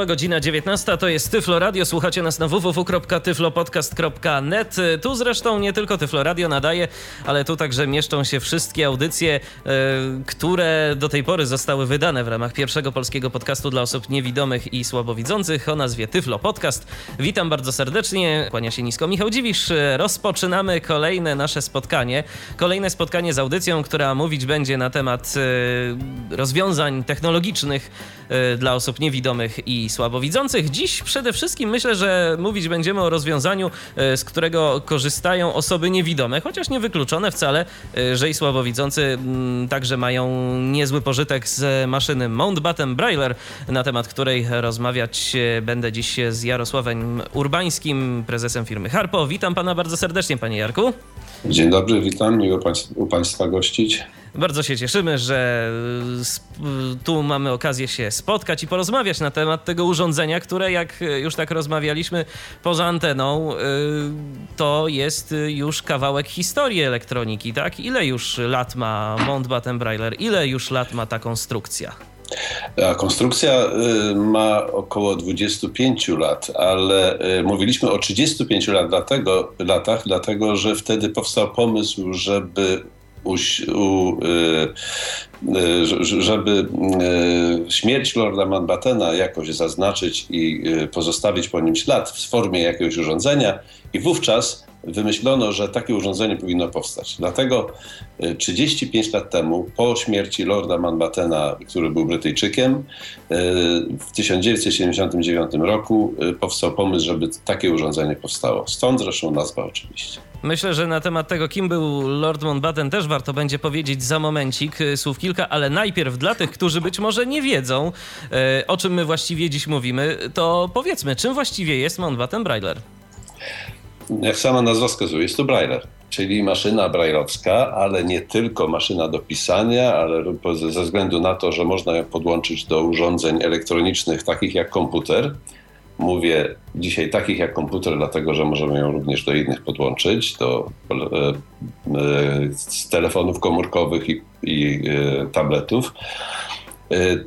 Minęła godzina 19, to jest Tyflo Radio. Słuchacie nas na www.tyflopodcast.net. Tu zresztą nie tylko Tyflo Radio nadaje, ale tu także mieszczą się wszystkie audycje, e, które do tej pory zostały wydane w ramach pierwszego polskiego podcastu dla osób niewidomych i słabowidzących o nazwie Tyflo Podcast. Witam bardzo serdecznie. Kłania się nisko Michał Dziwisz. Rozpoczynamy kolejne nasze spotkanie. Kolejne spotkanie z audycją, która mówić będzie na temat e, rozwiązań technologicznych e, dla osób niewidomych i słabowidzących. Dziś przede wszystkim myślę, że mówić będziemy o rozwiązaniu, e, z którego korzystają osoby niewidome, chociaż nie wykluczone wcale, e, że i słabowidzący mm, także mają niezły pożytek z maszyny Mountbatten Brailler, na temat której rozmawiać e, będę dziś z Jarosławem Urbańskim, prezesem firmy Harpo. Witam pana bardzo serdecznie, panie Jarku. Dzień dobry, witam, miło u państwa gościć. Bardzo się cieszymy, że tu mamy okazję się spotkać i porozmawiać na temat tego urządzenia, które jak już tak rozmawialiśmy poza anteną, to jest już kawałek historii elektroniki, tak? Ile już lat ma Mountbatten Brailler? Ile już lat ma ta konstrukcja? A konstrukcja ma około 25 lat, ale mówiliśmy o 35 lat dlatego, latach, dlatego że wtedy powstał pomysł, żeby u, u, żeby śmierć Lorda Mountbattena jakoś zaznaczyć i pozostawić po nim ślad w formie jakiegoś urządzenia i wówczas wymyślono, że takie urządzenie powinno powstać. Dlatego 35 lat temu, po śmierci Lorda Mountbattena, który był Brytyjczykiem, w 1979 roku powstał pomysł, żeby takie urządzenie powstało. Stąd zresztą nazwa oczywiście. Myślę, że na temat tego, kim był Lord Mountbatten, też warto będzie powiedzieć za momencik y, słów kilka, ale najpierw dla tych, którzy być może nie wiedzą, y, o czym my właściwie dziś mówimy, to powiedzmy, czym właściwie jest Mountbatten Brailler? Jak sama nazwa wskazuje, jest to Brailler, czyli maszyna brajlowska, ale nie tylko maszyna do pisania, ale ze względu na to, że można ją podłączyć do urządzeń elektronicznych, takich jak komputer, Mówię dzisiaj takich jak komputer, dlatego że możemy ją również do innych podłączyć, do e, e, telefonów komórkowych i, i e, tabletów.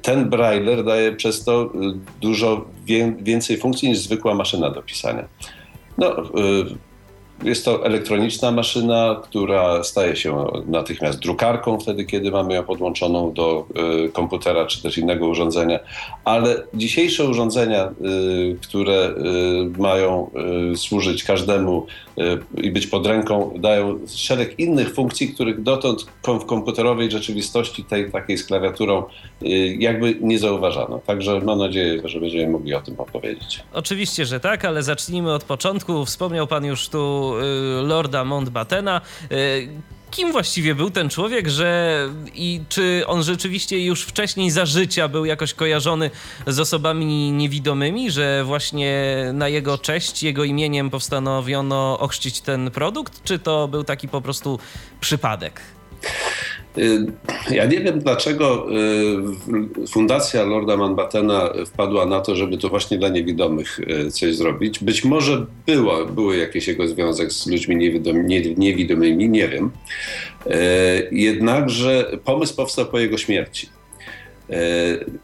Ten brailler daje przez to dużo więcej funkcji niż zwykła maszyna do pisania. No, jest to elektroniczna maszyna, która staje się natychmiast drukarką wtedy, kiedy mamy ją podłączoną do y, komputera czy też innego urządzenia, ale dzisiejsze urządzenia, y, które y, mają służyć każdemu i być pod ręką, dają szereg innych funkcji, których dotąd w komputerowej rzeczywistości, tej takiej z klawiaturą, jakby nie zauważano. Także mam nadzieję, że będziemy mogli o tym opowiedzieć. Oczywiście, że tak, ale zacznijmy od początku. Wspomniał Pan już tu Y, Lorda Mountbattena. Y, kim właściwie był ten człowiek, że i czy on rzeczywiście już wcześniej za życia był jakoś kojarzony z osobami niewidomymi, że właśnie na jego cześć, jego imieniem postanowiono ochrzcić ten produkt, czy to był taki po prostu przypadek? Y, ja nie wiem, dlaczego y, Fundacja Lorda Mountbattena wpadła na to, żeby to właśnie dla niewidomych y, coś zrobić. Być może było, były jakieś jego związek z ludźmi niewidomymi, nie wiem. Jednakże pomysł powstał po jego śmierci.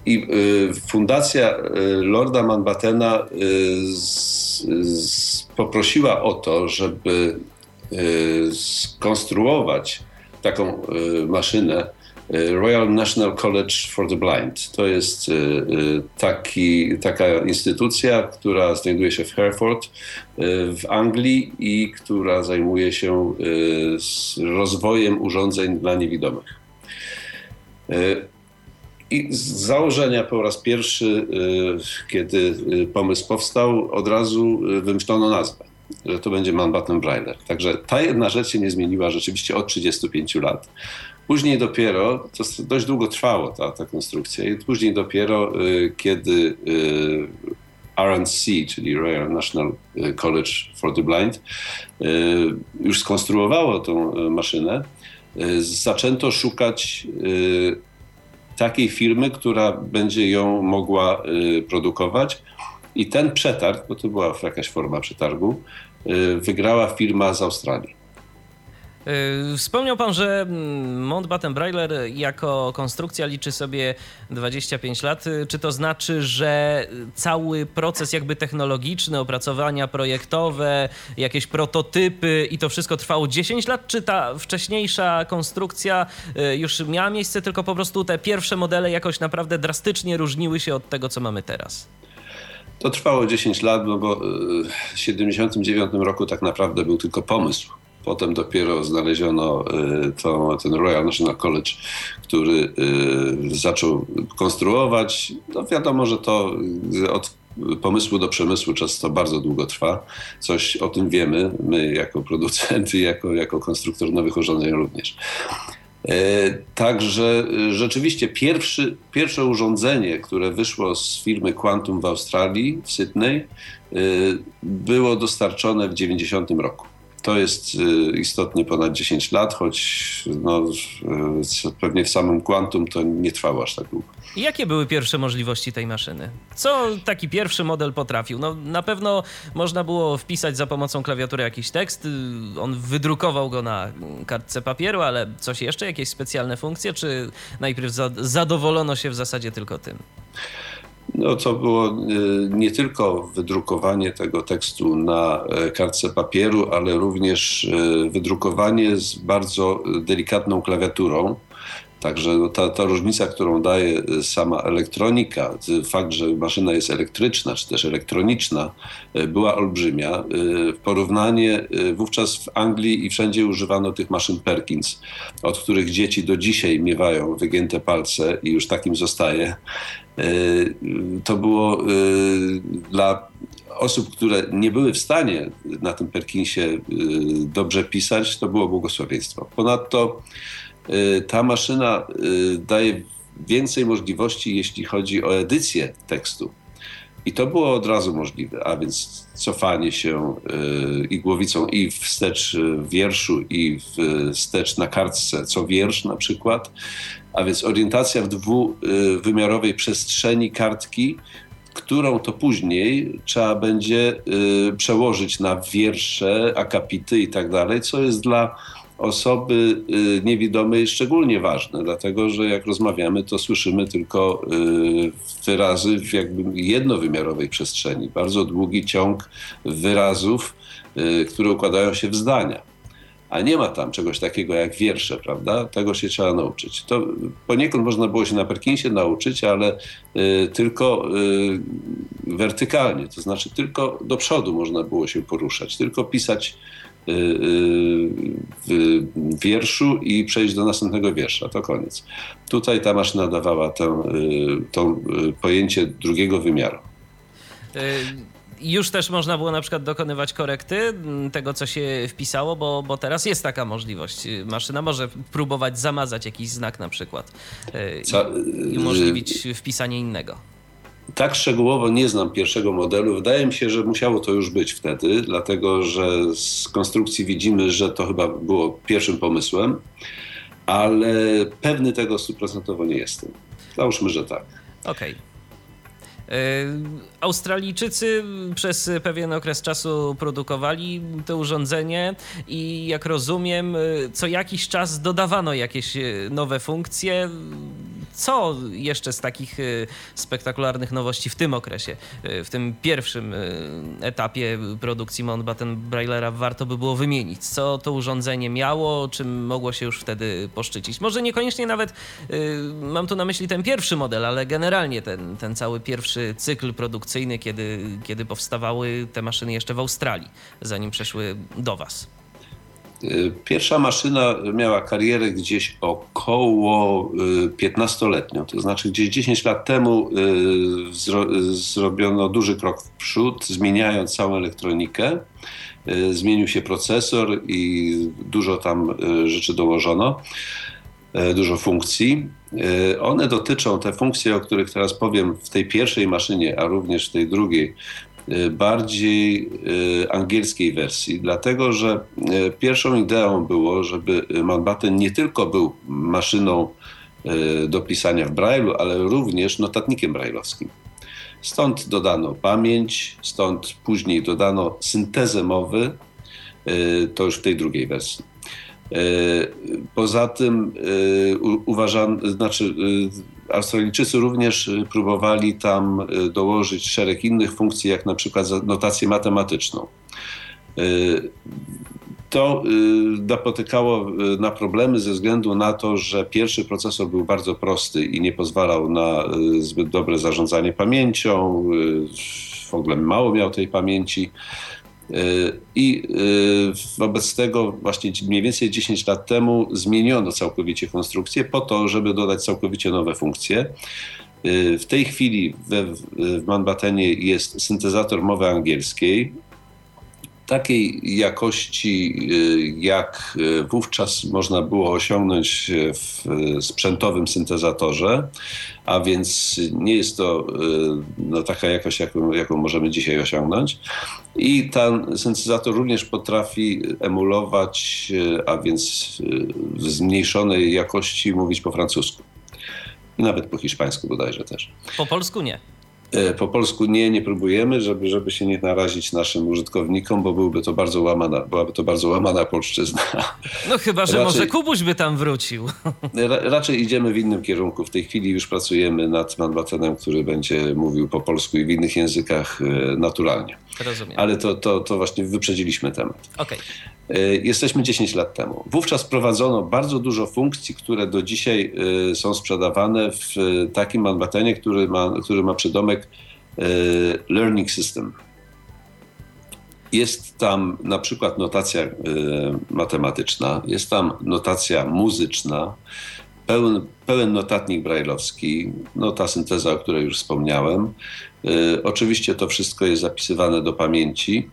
I Fundacja Lorda Mountbattena poprosiła o to, żeby skonstruować taką y, maszynę y, Royal National College for the Blind. To jest y, taki, taka instytucja, która znajduje się w Hereford w Anglii i która zajmuje się rozwojem urządzeń dla niewidomych. I z założenia po raz pierwszy, kiedy pomysł powstał, od razu wymyślono nazwę że to będzie Mountbatten Brailler. Także ta jedna rzecz się nie zmieniła rzeczywiście od 35 lat. Później dopiero, to dość długo trwało ta, ta konstrukcja, i później dopiero, y, kiedy y, RNC, czyli Royal National College for the Blind, y, już skonstruowało tą y, maszynę, zaczęto szukać takiej firmy, która będzie ją mogła produkować. I ten przetarg, bo to była jakaś forma przetargu, wygrała firma z Australii. Y, wspomniał pan, że mm, Mountbatten Breiler jako konstrukcja liczy sobie 25 lat. Y, czy to znaczy, że cały proces jakby technologiczny, opracowania projektowe, jakieś prototypy i to wszystko trwało 10 lat, czy ta wcześniejsza konstrukcja y, już miała miejsce, tylko po prostu te pierwsze modele jakoś naprawdę drastycznie różniły się od tego, co mamy teraz? To trwało 10 lat, no bo w 1979 roku tak naprawdę był tylko pomysł Potem dopiero znaleziono y, to, ten Royal National College, który y, zaczął konstruować. No wiadomo, że to od pomysłu do przemysłu często bardzo długo trwa. Coś o tym wiemy, my jako producenty, jako, jako konstruktor nowych urządzeń również. E, także rzeczywiście pierwszy, pierwsze urządzenie, które wyszło z firmy Quantum w Australii, w Sydney, e, było dostarczone w 90 roku. To jest istotnie ponad 10 lat, choć no, pewnie w samym Quantum to nie trwało aż tak długo. Jakie były pierwsze możliwości tej maszyny? Co taki pierwszy model potrafił? No, na pewno można było wpisać za pomocą klawiatury jakiś tekst. Y, on wydrukował go na kartce papieru, ale coś jeszcze, jakieś specjalne funkcje, czy najpierw zadowolono się w zasadzie tylko tym? No, to było y, nie tylko wydrukowanie tego tekstu na e, kartce papieru, ale również y, wydrukowanie z bardzo delikatną klawiaturą. Także no, ta, ta różnica, którą daje y, sama elektronika, fakt, że maszyna jest elektryczna czy też elektroniczna, była olbrzymia. Porównanie wówczas w Anglii i wszędzie używano tych maszyn Perkins, od których dzieci do dzisiaj miewają wygięte palce i już takim zostaje. To było dla osób, które nie były w stanie na tym Perkinsie dobrze pisać, to było błogosławieństwo. Ponadto ta maszyna daje więcej możliwości, jeśli chodzi o edycję tekstu. I to było od razu możliwe, a więc cofanie się i głowicą i wstecz w wierszu, i wstecz na kartce, co wiersz na przykład a więc orientacja w dwuwymiarowej przestrzeni kartki, którą to później trzeba będzie y, przełożyć na wiersze, akapity i tak dalej, co jest dla osoby y, niewidomej szczególnie ważne, dlatego że jak rozmawiamy, to słyszymy tylko y, wyrazy w jakby jednowymiarowej przestrzeni. Bardzo długi ciąg wyrazów, które układają się w zdania a nie ma tam czegoś takiego jak wiersze, prawda? Tego się trzeba nauczyć. To poniekąd można było się na Perkinsie nauczyć, ale y, tylko y, wertykalnie, to znaczy tylko do przodu można było się poruszać, tylko pisać y, y wierszu i przejść do następnego wiersza. To koniec. Tutaj ta maszyna dawała tę, y, to y, pojęcie drugiego wymiaru już też można było na przykład dokonywać korekty mm, tego, co się wpisało, bo, bo teraz jest taka możliwość. Maszyna może próbować zamazać jakiś znak na przykład y, co, i umożliwić wpisanie innego. Tak szczegółowo nie znam pierwszego modelu. Wydaje mi się, że musiało to już być wtedy, dlatego że z konstrukcji widzimy, że to chyba było pierwszym pomysłem, ale pewny tego stuprocentowo nie jestem. Załóżmy, że tak. Okej. Okay. Australijczycy przez pewien okres czasu produkowali to urządzenie i jak rozumiem, co jakiś czas dodawano jakieś nowe funkcje co jeszcze z takich y, spektakularnych nowości w tym okresie, y, w tym pierwszym y, etapie produkcji Mountbatten Braillera warto by było wymienić? Co to urządzenie miało, czym mogło się już wtedy poszczycić? Może niekoniecznie nawet mam tu na myśli ten pierwszy model, ale generalnie ten, ten cały pierwszy cykl produkcyjny, kiedy, kiedy powstawały te maszyny jeszcze w Australii, zanim przeszły do Was. Y, pierwsza maszyna miała karierę gdzieś około 15-letnią, y, to znaczy gdzieś 10 lat temu y, zro, zrobiono duży krok w przód, zmieniając całą elektronikę. Zmienił się procesor i dużo tam rzeczy dołożono, dużo funkcji. One dotyczą, te funkcje, o których teraz powiem, w tej pierwszej maszynie, a również w tej drugiej, bardziej angielskiej wersji, dlatego że pierwszą ideą było, żeby Mountbatten nie tylko był maszyną do pisania w Braille'u, ale również notatnikiem brailleowskim. Stąd dodano pamięć, stąd później dodano syntezę mowy, to już w tej drugiej wersji. Poza tym uważam, znaczy Australijczycy również próbowali tam dołożyć szereg innych funkcji, jak na przykład notację matematyczną. To napotykało na problemy ze względu na to, że pierwszy procesor był bardzo prosty i nie pozwalał na zbyt dobre zarządzanie pamięcią, w ogóle mało miał tej pamięci. I wobec tego właśnie mniej więcej 10 lat temu zmieniono całkowicie konstrukcję po to, żeby dodać całkowicie nowe funkcje. W tej chwili we, w Manbattenie jest syntezator mowy angielskiej, takiej jakości, jak wówczas można było osiągnąć w sprzętowym syntezatorze, a więc nie jest to no, taka jakość, jaką, jaką możemy dzisiaj osiągnąć. I ten syntezator również potrafi emulować, a więc w zmniejszonej jakości mówić po francusku. Nawet po hiszpańsku bodajże też. Po polsku nie. Po polsku nie, nie próbujemy, żeby, żeby się nie narazić naszym użytkownikom, bo byłby to bardzo łamana, byłaby to bardzo łamana polszczyzna. No chyba, że raczej, może Kubuś by tam wrócił. Ra, raczej idziemy w innym kierunku. W tej chwili już pracujemy nad Manbattenem, który będzie mówił po polsku i w innych językach naturalnie. Rozumiem. Ale to, to, to właśnie wyprzedziliśmy temat. Okay. Jesteśmy 10 lat temu. Wówczas wprowadzono bardzo dużo funkcji, które do dzisiaj są sprzedawane w takim Manbattenie, który ma, który ma przydomek Learning System. Jest tam na przykład notacja matematyczna, jest tam notacja muzyczna, pełen, pełen notatnik brajlowski, no ta synteza, o której już wspomniałem. Oczywiście to wszystko jest zapisywane do pamięci.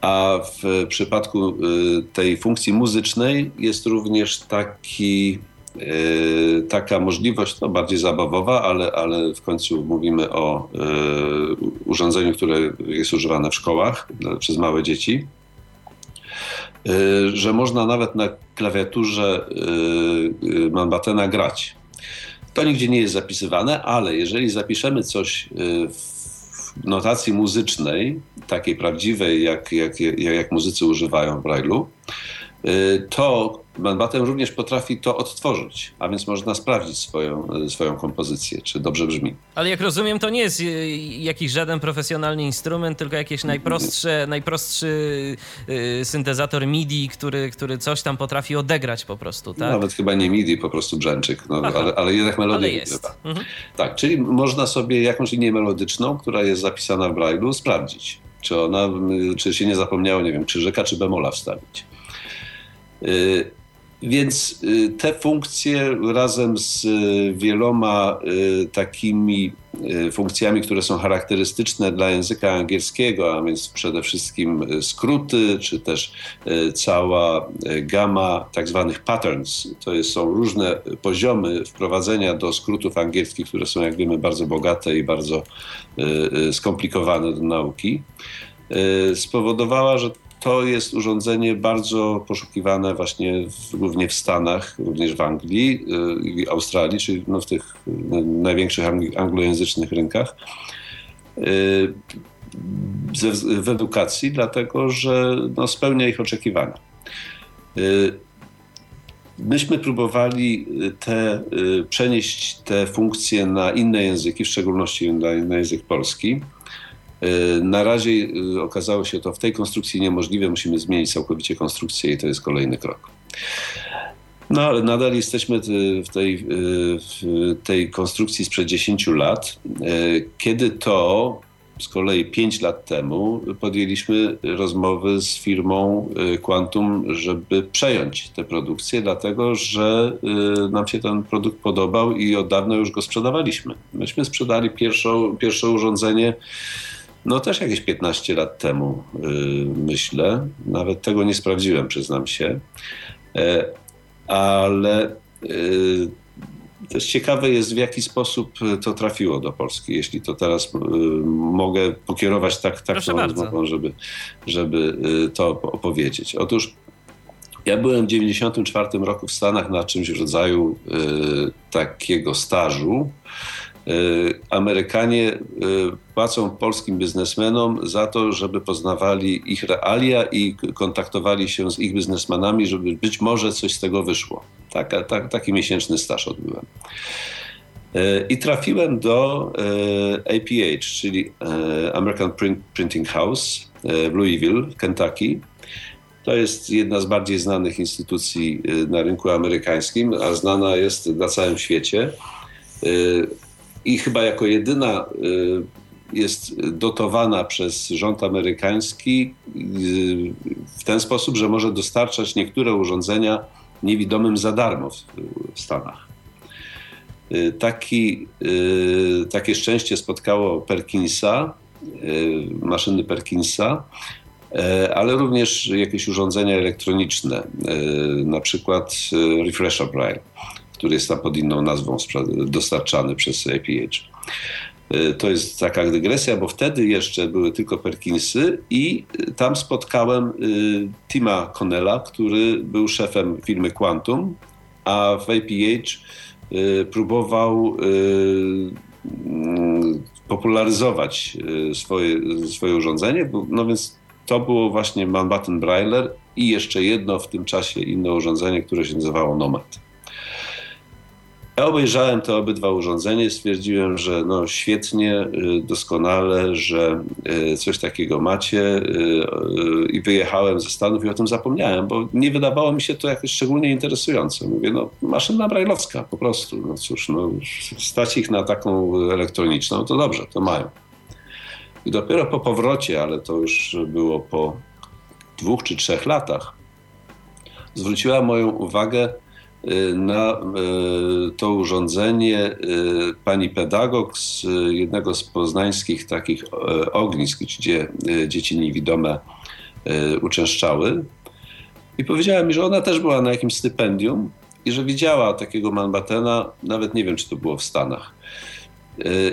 A w przypadku tej funkcji muzycznej jest również taki, taka możliwość, no bardziej zabawowa, ale, ale w końcu mówimy o urządzeniu, które jest używane w szkołach przez małe dzieci, że można nawet na klawiaturze Manbattena grać. To nigdzie nie jest zapisywane, ale jeżeli zapiszemy coś w notacji muzycznej, takiej prawdziwej, jak, jak, jak, jak muzycy używają w Braille'u, to Manbatten również potrafi to odtworzyć, a więc można sprawdzić swoją, swoją kompozycję, czy dobrze brzmi. Ale jak rozumiem, to nie jest jakiś żaden profesjonalny instrument, tylko jakiś najprostszy, najprostszy syntezator MIDI, który, który coś tam potrafi odegrać po prostu, tak? Nawet chyba nie MIDI, po prostu brzęczyk, no, ale, ale jednak melodię ale jest. Mhm. Tak, czyli można sobie jakąś linię melodyczną, która jest zapisana w Braille'u, sprawdzić, czy ona, czy się nie zapomniało, nie wiem, krzyżyka czy bemola wstawić. Więc te funkcje razem z wieloma takimi funkcjami, które są charakterystyczne dla języka angielskiego, a więc przede wszystkim skróty, czy też cała gama tak zwanych patterns. To są różne poziomy wprowadzenia do skrótów angielskich, które są, jak wiemy, bardzo bogate i bardzo skomplikowane do nauki. Spowodowała, że to jest urządzenie bardzo poszukiwane właśnie w, głównie w Stanach, również w Anglii i Australii, czyli no w tych największych anglojęzycznych rynkach. W edukacji, dlatego że no, spełnia ich oczekiwania. Myśmy próbowali te, przenieść te funkcje na inne języki, w szczególności na, na język polski. Na razie okazało się to w tej konstrukcji niemożliwe. Musimy zmienić całkowicie konstrukcję i to jest kolejny krok. No ale nadal jesteśmy w tej, w tej konstrukcji sprzed 10 lat, kiedy to z kolei 5 lat temu podjęliśmy rozmowy z firmą Quantum, żeby przejąć tę produkcję, dlatego że nam się ten produkt podobał i od dawna już go sprzedawaliśmy. Myśmy sprzedali pierwszą, pierwsze urządzenie no też jakieś 15 lat temu, myślę. Nawet tego nie sprawdziłem, przyznam się. Ale Też ciekawe jest, w jaki sposób to trafiło do Polski, jeśli to teraz y, mogę pokierować tak, tak tą rozmową, żeby, żeby y, to opowiedzieć. Otóż ja byłem w 1994 roku w Stanach na czymś w rodzaju y, takiego stażu. Y, Amerykanie y, płacą polskim biznesmenom za to, żeby poznawali ich realia i kontaktowali się z ich biznesmenami, żeby być może coś z tego wyszło. Taka, tak, taki miesięczny staż odbyłem. Y, I trafiłem do APH, czyli American Print, Printing House w Louisville, Kentucky. To jest jedna z bardziej znanych instytucji na rynku amerykańskim, a znana jest na całym świecie i chyba jako jedyna y, jest dotowana przez rząd amerykański y, w ten sposób, że może dostarczać niektóre urządzenia niewidomym za darmo w Stanach. Y, taki, takie szczęście spotkało Perkinsa, maszyny Perkinsa, ale również jakieś urządzenia elektroniczne, na przykład Refresher Braille który jest tam pod inną nazwą dostarczany przez APH. E, to jest taka dygresja, bo wtedy jeszcze były tylko Perkinsy i tam spotkałem e, Tima Connella, który był szefem firmy Quantum, a w APH e, próbował mm, popularyzować swoje, swoje urządzenie, no więc to było właśnie Manhattan Brailler i jeszcze jedno w tym czasie inne urządzenie, które się nazywało Nomad. Ja obejrzałem te obydwa urządzenia i stwierdziłem, że no świetnie, y, doskonale, że y, coś takiego macie y, i wyjechałem ze Stanów i o tym zapomniałem, bo nie wydawało mi się to jakoś szczególnie interesujące. Mówię, no maszyna brajlowska po prostu, no cóż, no, stać ich na taką elektroniczną, to dobrze, to mają. I dopiero po powrocie, ale to już było po dwóch czy trzech latach, zwróciła moją uwagę na y, to urządzenie y, pani pedagog z jednego z poznańskich takich ognisk, gdzie dzieci niewidome uczęszczały. I powiedziała mi, że ona też była na jakimś stypendium i że widziała takiego Manbattena, nawet nie wiem, czy to było w Stanach.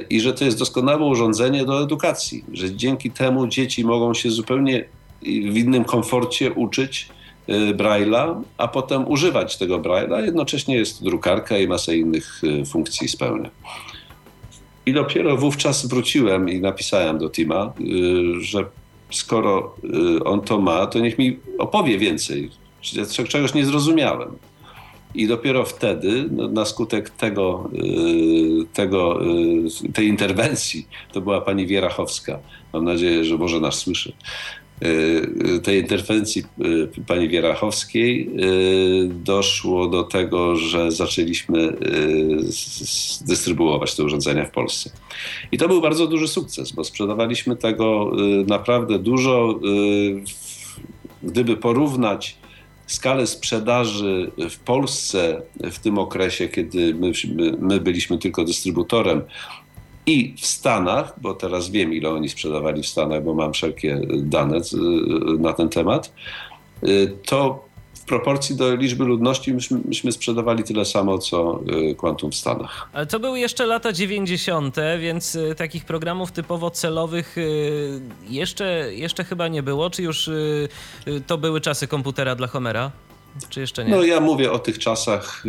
I że to jest doskonałe urządzenie do edukacji, że dzięki temu dzieci mogą się zupełnie w innym komforcie uczyć Y, Braille'a, a potem używać tego Braille'a. Jednocześnie jest drukarka i masa innych y, funkcji spełnia. I dopiero wówczas wróciłem i napisałem do Tima, y, że skoro on to ma, to niech mi opowie więcej. Czegoś nie zrozumiałem. I dopiero wtedy, no, na skutek tego, tego, tej interwencji, to była pani Wierachowska. Mam nadzieję, że może nas słyszy. Y, tej interwencji y, pani Wierachowskiej y, doszło do tego, że zaczęliśmy dystrybuować te urządzenia w Polsce. I to był bardzo duży sukces, bo sprzedawaliśmy tego naprawdę dużo. Gdyby porównać skalę sprzedaży w Polsce w tym okresie, kiedy my, my byliśmy tylko dystrybutorem, i w Stanach, bo teraz wiem, ile oni sprzedawali w Stanach, bo mam wszelkie dane na ten temat, y, to w proporcji do liczby ludności myśmy, myśmy, sprzedawali tyle samo, co y, Quantum w Stanach. Ale to były jeszcze lata 90., więc y, takich programów typowo celowych jeszcze, jeszcze chyba nie było. Czy już to były czasy komputera dla Homera? Czy jeszcze nie? No ja mówię o tych czasach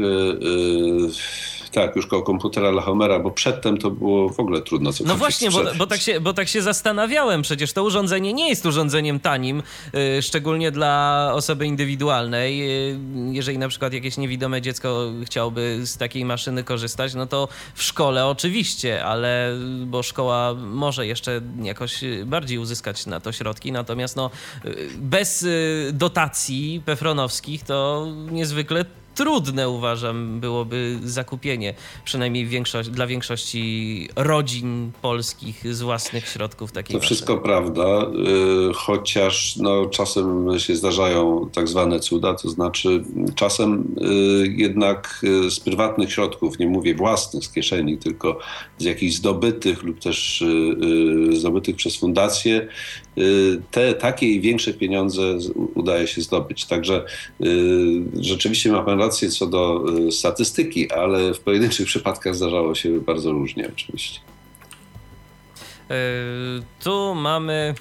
tak, już koło komputera La Homera, bo przedtem to było w ogóle trudno cokolwiek No właśnie, bo, bo, tak się, bo tak się zastanawiałem. Przecież to urządzenie nie jest urządzeniem tanim, yy, szczególnie dla osoby indywidualnej. Yy, jeżeli na przykład jakieś niewidome dziecko chciałoby z takiej maszyny korzystać, no to w szkole oczywiście, ale bo szkoła może jeszcze jakoś bardziej uzyskać na to środki, natomiast no, yy, bez y, dotacji pefronowskich to niezwykle trudne uważam byłoby zakupienie, przynajmniej większość, dla większości rodzin polskich z własnych środków takiej To wszystko prawda, y, chociaż no, czasem się zdarzają tak zwane cuda, to znaczy czasem y, jednak y, z prywatnych środków, nie mówię własnych z kieszeni, tylko z jakichś zdobytych lub też zdobytych przez fundację, te takie i większe pieniądze udaje się zdobyć. Także rzeczywiście ma pan rację, co do statystyki, ale w pojedynczych przypadkach zdarzało się bardzo różnie oczywiście. Tu mamy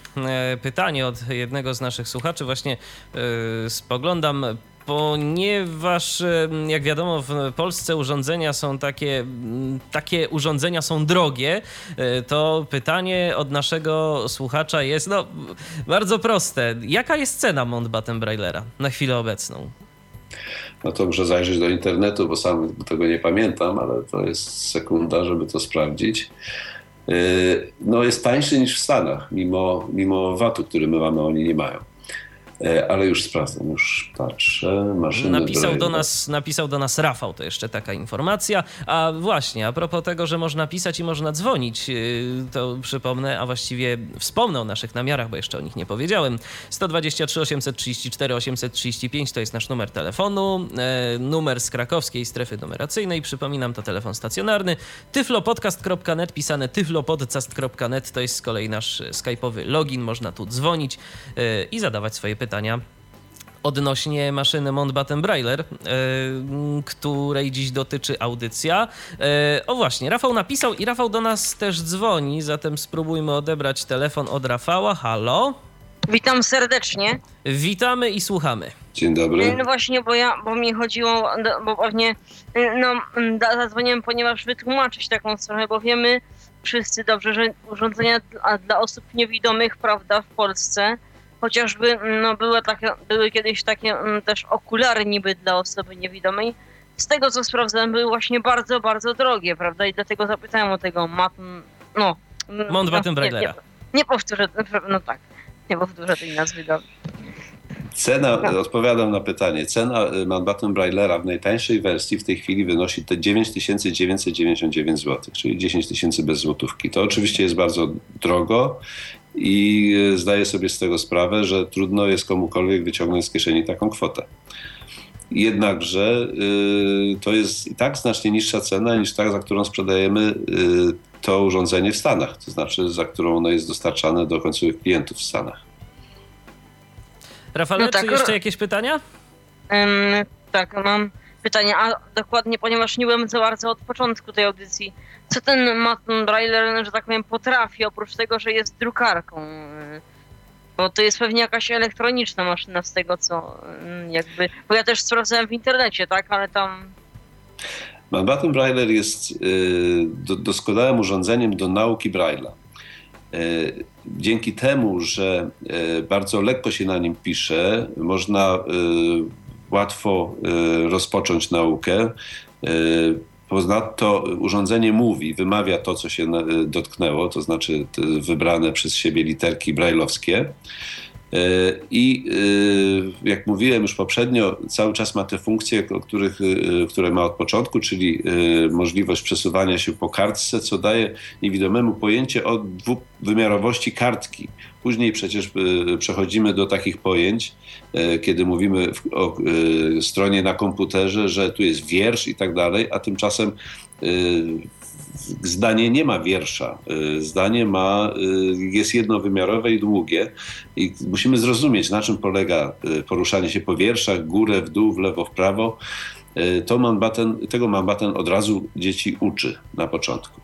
pytanie od jednego z naszych słuchaczy. Właśnie spoglądam ponieważ jak wiadomo w Polsce urządzenia są takie, takie urządzenia są drogie, e, to pytanie od naszego słuchacza jest no, bardzo proste. Jaka jest cena Mountbatten Braillera na chwilę obecną? No to muszę zajrzeć do internetu, bo sam tego nie pamiętam, ale to jest sekunda, żeby to sprawdzić. E, no jest tańszy niż w Stanach, mimo, mimo VAT-u, który my mamy, oni nie mają. E, ale już sprawdzam, już patrzę. Maszyny napisał do, nas, napisał do nas Rafał, to jeszcze taka informacja. A właśnie, a propos tego, że można pisać i można dzwonić, y, to przypomnę, a właściwie wspomnę o naszych namiarach, bo jeszcze o nich nie powiedziałem. 123 834 835 to jest nasz numer telefonu. E, numer z krakowskiej strefy numeracyjnej, przypominam, to telefon stacjonarny. tyflopodcast.net, pisane tyflopodcast.net to jest z kolei nasz skype'owy login, można tu dzwonić e, i zadawać swoje pytania pytania odnośnie maszyny Mountbatten Brailler, yy, której dziś dotyczy audycja. Yy, o właśnie, Rafał napisał i Rafał do nas też dzwoni, zatem spróbujmy odebrać telefon od Rafała. Halo? Witam serdecznie. Witamy i słuchamy. Dzień dobry. No właśnie, bo ja, bo mi chodziło, bo pewnie, no, zadzwoniłem, ponieważ wytłumaczyć taką sprawę, bo wiemy wszyscy dobrze, że urządzenia dla, dla osób niewidomych, prawda, w Polsce, chociażby no, były, takie, były kiedyś takie mm, też okulary niby dla osoby niewidomej. Z tego co sprawdzałem, były właśnie bardzo, bardzo drogie, prawda? I dlatego zapytałem o tego mat... no... Mount no, nie, nie, nie powtórzę, no tak, nie powtórzę tej nazwy dobrze. Cena, no. odpowiadam na pytanie, cena y, Mountbatten Braillera w najtańszej wersji w tej chwili wynosi te 9999 zł, czyli 10 tysięcy bez złotówki. To oczywiście jest bardzo drogo i e, zdaję sobie z tego sprawę, że trudno jest komukolwiek wyciągnąć z kieszeni taką kwotę. Jednakże y, to jest i tak znacznie niższa cena niż ta, za którą sprzedajemy y, to urządzenie w Stanach, to znaczy za którą ono jest dostarczane do końcowych klientów w Stanach. Rafale, no tak, czy jeszcze jakieś pytania? Um, tak, mam pytanie, a dokładnie, ponieważ nie byłem za bardzo od początku tej audycji, co ten Maton Brailler, że tak powiem, potrafi, oprócz tego, że jest drukarką? Bo to jest pewnie jakaś elektroniczna maszyna z tego, co mm, jakby... Bo ja też sprawdzałem w internecie, tak, ale tam... Maton Brailler jest y, doskonałym urządzeniem do nauki Braille'a. Y, dzięki temu, że y, bardzo lekko się na nim pisze, można łatwo rozpocząć naukę. Ponadto urządzenie mówi, wymawia to, co się dotknęło, to znaczy wybrane przez siebie literki brajlowskie. E, I e, jak mówiłem już poprzednio, cały czas ma te funkcje, których, e, które ma od początku, czyli możliwość przesuwania się po kartce, co daje niewidomemu pojęcie o dwuwymiarowości kartki. Później przecież przechodzimy do takich pojęć, kiedy mówimy o stronie na komputerze, że tu jest wiersz i tak dalej, a tymczasem zdanie nie ma wiersza. Y, zdanie ma, y, jest jednowymiarowe i długie i musimy zrozumieć, na czym polega y, poruszanie się po wierszach, górę, w dół, w lewo, w prawo. To tego Manbatten od razu dzieci uczy na początku.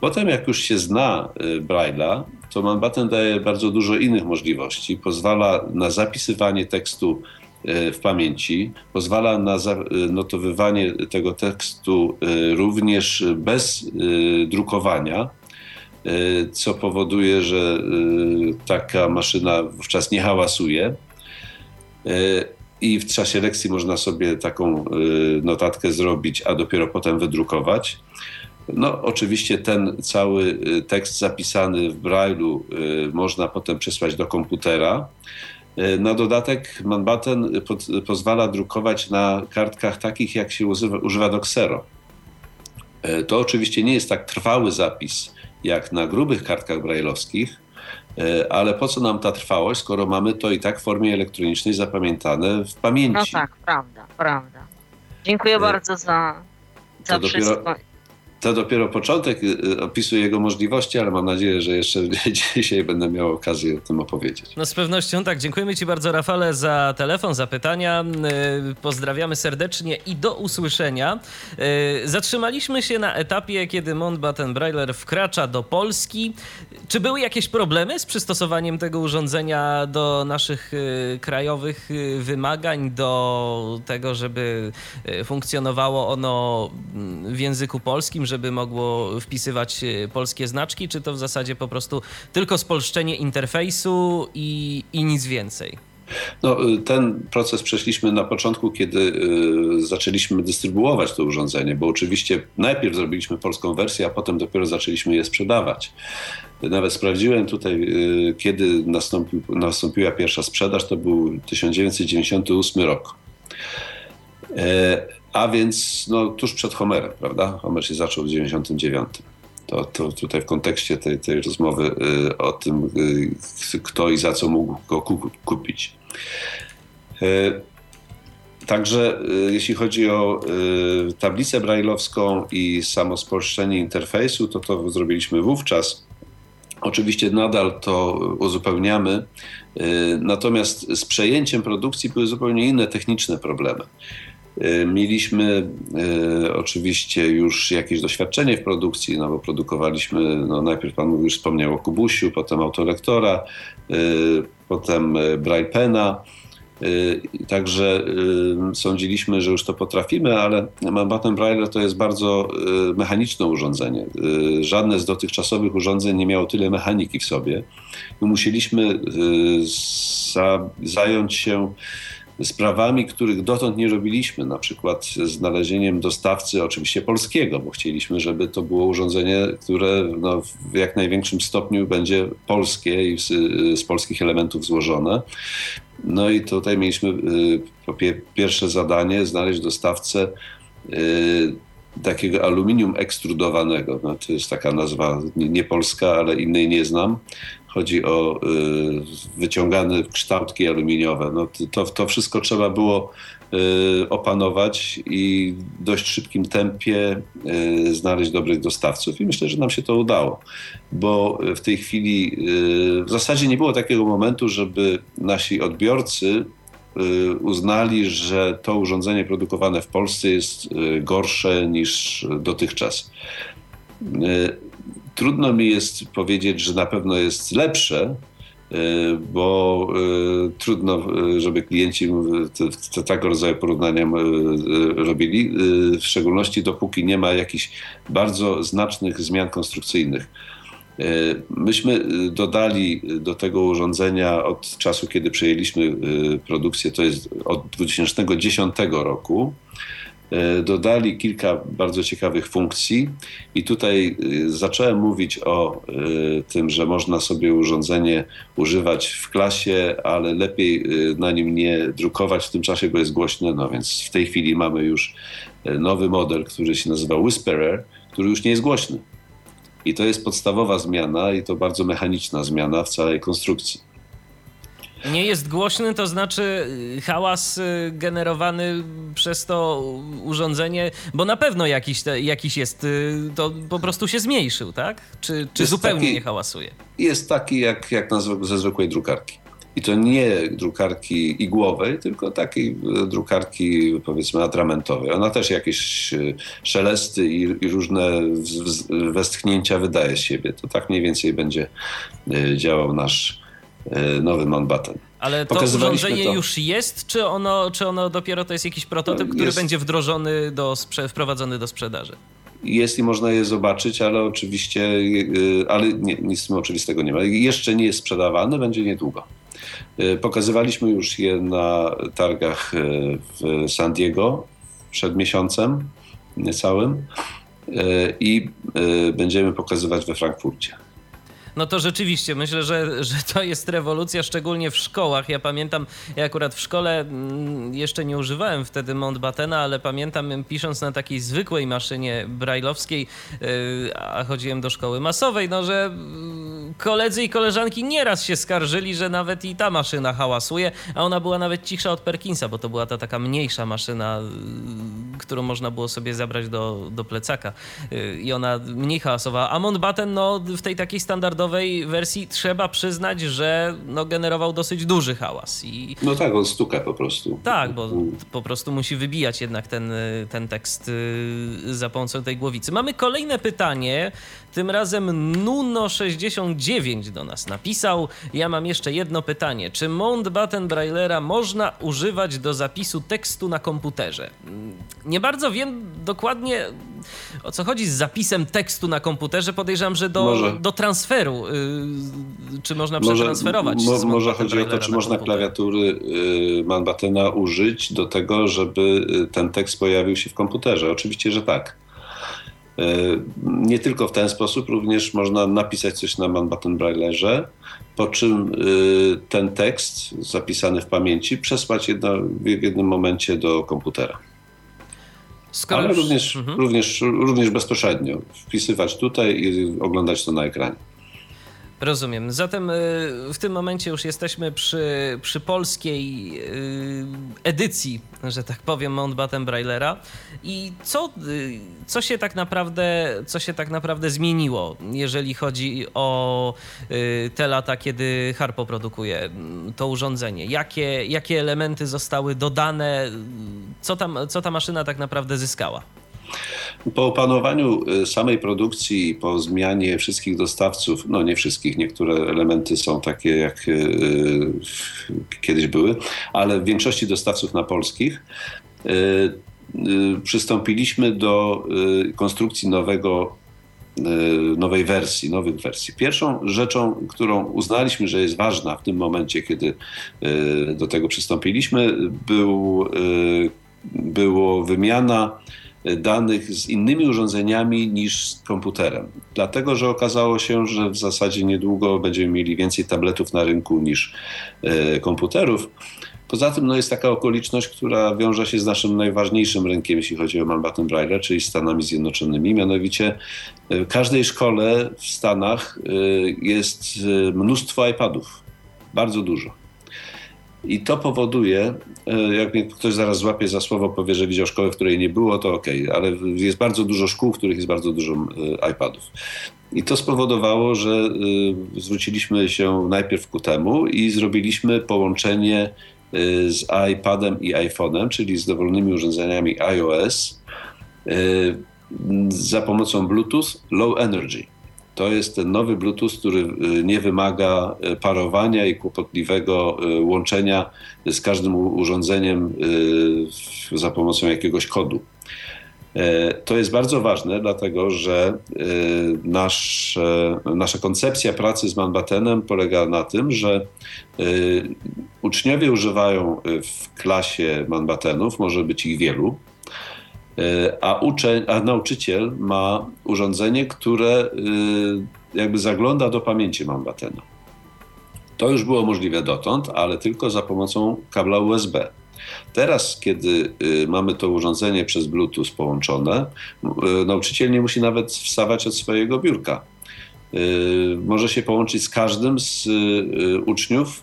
Potem, jak już się zna Braille'a, to Manbatten daje bardzo dużo innych możliwości. Pozwala na zapisywanie tekstu w pamięci, pozwala na notowywanie tego tekstu e, również bez e, drukowania, co powoduje, że taka maszyna wówczas nie hałasuje. I w czasie lekcji można sobie taką notatkę zrobić, a dopiero potem wydrukować. No, oczywiście ten cały tekst zapisany w Braille'u można potem przesłać do komputera. E, na dodatek Manbatten pozwala drukować na kartkach takich, jak się używa, używa do Xero. E, to oczywiście nie jest tak trwały zapis jak na grubych kartkach brajlowskich, e, ale po co nam ta trwałość, skoro mamy to i tak w formie elektronicznej zapamiętane w pamięci? No tak, prawda, prawda. Dziękuję bardzo za, za to dopiero, to dopiero początek y, opisuje jego możliwości, ale mam nadzieję, że jeszcze dzisiaj będę miał okazję o tym opowiedzieć. No z pewnością tak. Dziękujemy Ci bardzo, Rafale, za telefon, za pytania. Y, pozdrawiamy serdecznie i do usłyszenia. Y, zatrzymaliśmy się na etapie, kiedy Mountbatten Brailer wkracza do Polski. Czy były jakieś problemy z przystosowaniem tego urządzenia do naszych krajowych wymagań, do tego, żeby funkcjonowało ono mm, w języku polskim, żeby mogło wpisywać polskie znaczki, czy to w zasadzie po prostu tylko spolszczenie interfejsu i, i nic więcej? No, y, ten proces przeszliśmy na początku, kiedy y, zaczęliśmy dystrybuować to urządzenie, bo oczywiście najpierw zrobiliśmy polską wersję, a potem dopiero zaczęliśmy je sprzedawać. Nawet sprawdziłem tutaj, y, kiedy nastąpił, nastąpiła pierwsza sprzedaż, to był 1998 rok. E, a więc no, tuż przed Homerem, prawda? Homer się zaczął w 99. To, to tutaj w kontekście tej, tej rozmowy y, o tym, y, kto i za co mógł go kupić. Y, także jeśli chodzi o tablicę brajlowską i samo spolszczenie interfejsu, to to zrobiliśmy wówczas. Oczywiście nadal to uzupełniamy, y, natomiast z przejęciem produkcji były zupełnie inne techniczne problemy. E, mieliśmy e, oczywiście już jakieś doświadczenie w produkcji, no bo produkowaliśmy, no najpierw Pan już wspomniał o Kubusiu, potem autolektora, potem Braille Pena. Także sądziliśmy, że już to potrafimy, ale Button Braille to jest bardzo mechaniczne urządzenie. Żadne z dotychczasowych urządzeń nie miało tyle mechaniki w sobie. Musieliśmy zająć się sprawami, których dotąd nie robiliśmy, na przykład znalezieniem dostawcy, oczywiście polskiego, bo chcieliśmy, żeby to było urządzenie, które no, w jak największym stopniu będzie polskie i z, z polskich elementów złożone. No i tutaj mieliśmy y, pierwsze zadanie znaleźć dostawcę y, takiego aluminium ekstrudowanego. No, to jest taka nazwa nie polska, ale innej nie znam. Chodzi o y, wyciągane kształtki aluminiowe. No, to, to wszystko trzeba było opanować i w dość szybkim tempie y, znaleźć dobrych dostawców. I myślę, że nam się to udało, bo w tej chwili w zasadzie nie było takiego momentu, żeby nasi odbiorcy uznali, że to urządzenie produkowane w Polsce jest gorsze niż dotychczas. Trudno mi jest powiedzieć, że na pewno jest lepsze, y, bo y, trudno, y, żeby klienci te, tego rodzaju porównania robili, w szczególności dopóki nie ma jakichś bardzo znacznych zmian konstrukcyjnych. Myśmy dodali do tego urządzenia od czasu, kiedy przejęliśmy produkcję, to jest od 2010 roku, dodali kilka bardzo ciekawych funkcji i tutaj e, zacząłem mówić o e, tym, że można sobie urządzenie używać w klasie, ale lepiej na nim nie drukować w tym czasie, bo jest głośne. No więc w tej chwili mamy już nowy model, który się nazywa Whisperer, który już nie jest głośny. I to jest podstawowa zmiana i to bardzo mechaniczna zmiana w całej konstrukcji nie jest głośny, to znaczy y, hałas y, generowany przez to urządzenie, bo na pewno jakiś, jakiś jest, y, to po prostu się zmniejszył, tak? Czy, czy zupełnie taki, nie hałasuje? Jest taki jak, jak na, ze zwykłej drukarki. I to nie drukarki igłowej, tylko takiej drukarki powiedzmy atramentowej. Ona też jakieś szelesty i, i różne westchnięcia wydaje z siebie. To tak mniej więcej będzie działał nasz E, nowy Mountbatten. Ale to urządzenie to. już jest, czy ono, czy ono dopiero to jest jakiś prototyp, no, który będzie wdrożony, do wprowadzony do sprzedaży? Jest i można je zobaczyć, ale oczywiście, e, ale nie, nic oczywistego nie ma. Jeszcze nie jest sprzedawany, będzie niedługo. E, pokazywaliśmy już je na targach w San Diego przed miesiącem niecałym i będziemy pokazywać we Frankfurcie no to rzeczywiście myślę, że, że to jest rewolucja, szczególnie w szkołach. Ja pamiętam, ja akurat w szkole mm, jeszcze nie używałem wtedy Mountbattena, ale pamiętam pisząc na takiej zwykłej maszynie brajlowskiej, y, a chodziłem do szkoły masowej, no że koledzy i koleżanki nieraz się skarżyli, że nawet i ta maszyna hałasuje, a ona była nawet cichsza od Perkinsa, bo to była ta taka mniejsza maszyna, y, którą można było sobie zabrać do, do plecaka y, i ona mniej hałasowała. A Mountbatten no, w tej takiej standardowej wersji trzeba przyznać, że no, generował dosyć duży hałas. I... No tak, on stuka po prostu. Tak, bo po prostu musi wybijać jednak ten, ten tekst za pomocą tej głowicy. Mamy kolejne pytanie. Tym razem Nuno69 do nas napisał. Ja mam jeszcze jedno pytanie. Czy Mountbatten Braillera można używać do zapisu tekstu na komputerze? Nie bardzo wiem dokładnie o co chodzi z zapisem tekstu na komputerze. Podejrzewam, że do, do transferu. Yy, czy można przetransferować? Może, może chodzi o to, czy można komputer. klawiatury yy, Mountbattena użyć do tego, żeby y, ten tekst pojawił się w komputerze. Oczywiście, że tak. E, nie tylko w ten sposób, również można napisać coś na Manbattan Braillerze, po czym ten tekst zapisany w pamięci przesłać jedno, w jednym momencie do komputera. Skoro Ale również, mhm. również, również bezpośrednio wpisywać tutaj i oglądać to na ekranie. Rozumiem. Zatem y, w tym momencie już jesteśmy przy, przy polskiej y, edycji, że tak powiem, Mountbatten Braillera. I co, y, co, się tak naprawdę, co się tak naprawdę zmieniło, jeżeli chodzi o te lata, kiedy Harpo produkuje to urządzenie? Jakie, jakie elementy zostały dodane? Co, tam, co ta maszyna tak naprawdę zyskała? Po opanowaniu y, samej produkcji po zmianie wszystkich dostawców, no nie wszystkich, niektóre elementy są takie jak y, y, kiedyś były, ale w większości dostawców na polskich przystąpiliśmy do konstrukcji nowego nowej wersji, nowych wersji. Pierwszą rzeczą, którą uznaliśmy, że jest ważna w tym momencie, kiedy do tego przystąpiliśmy, był, było wymiana danych z innymi urządzeniami niż z komputerem. Dlatego, że okazało się, że w zasadzie niedługo będziemy mieli więcej tabletów na rynku niż e, komputerów. Poza tym no, jest taka okoliczność, która wiąże się z naszym najważniejszym rynkiem, jeśli chodzi o Malbatten Braille, czyli Stanami Zjednoczonymi. Mianowicie e, w każdej szkole w Stanach e, jest mnóstwo iPadów. Bardzo dużo. I to powoduje, e, jak mnie ktoś zaraz złapie za słowo, powie, że widział szkołę, w której nie było, to ok, ale jest bardzo dużo szkół, w których jest bardzo dużo e, iPadów. I to spowodowało, że e, zwróciliśmy się najpierw ku temu i zrobiliśmy połączenie z iPadem i iPhone'em, czyli z dowolnymi urządzeniami iOS za pomocą Bluetooth Low Energy. To jest ten nowy Bluetooth, który y, nie wymaga y, parowania i kłopotliwego y, łączenia z każdym urządzeniem za pomocą jakiegoś kodu. E, to jest bardzo ważne, dlatego że nasz, nasza koncepcja pracy z Manbattenem polega na tym, że uczniowie używają w klasie Manbattenów, może być ich wielu, a, uczeń, a nauczyciel ma urządzenie, które e, jakby zagląda do pamięci Mambatena. To już było możliwe dotąd, ale tylko za pomocą kabla USB. Teraz, kiedy e, mamy to urządzenie przez Bluetooth połączone, nauczyciel nie musi nawet wstawać od swojego biurka. Może się połączyć z każdym z uczniów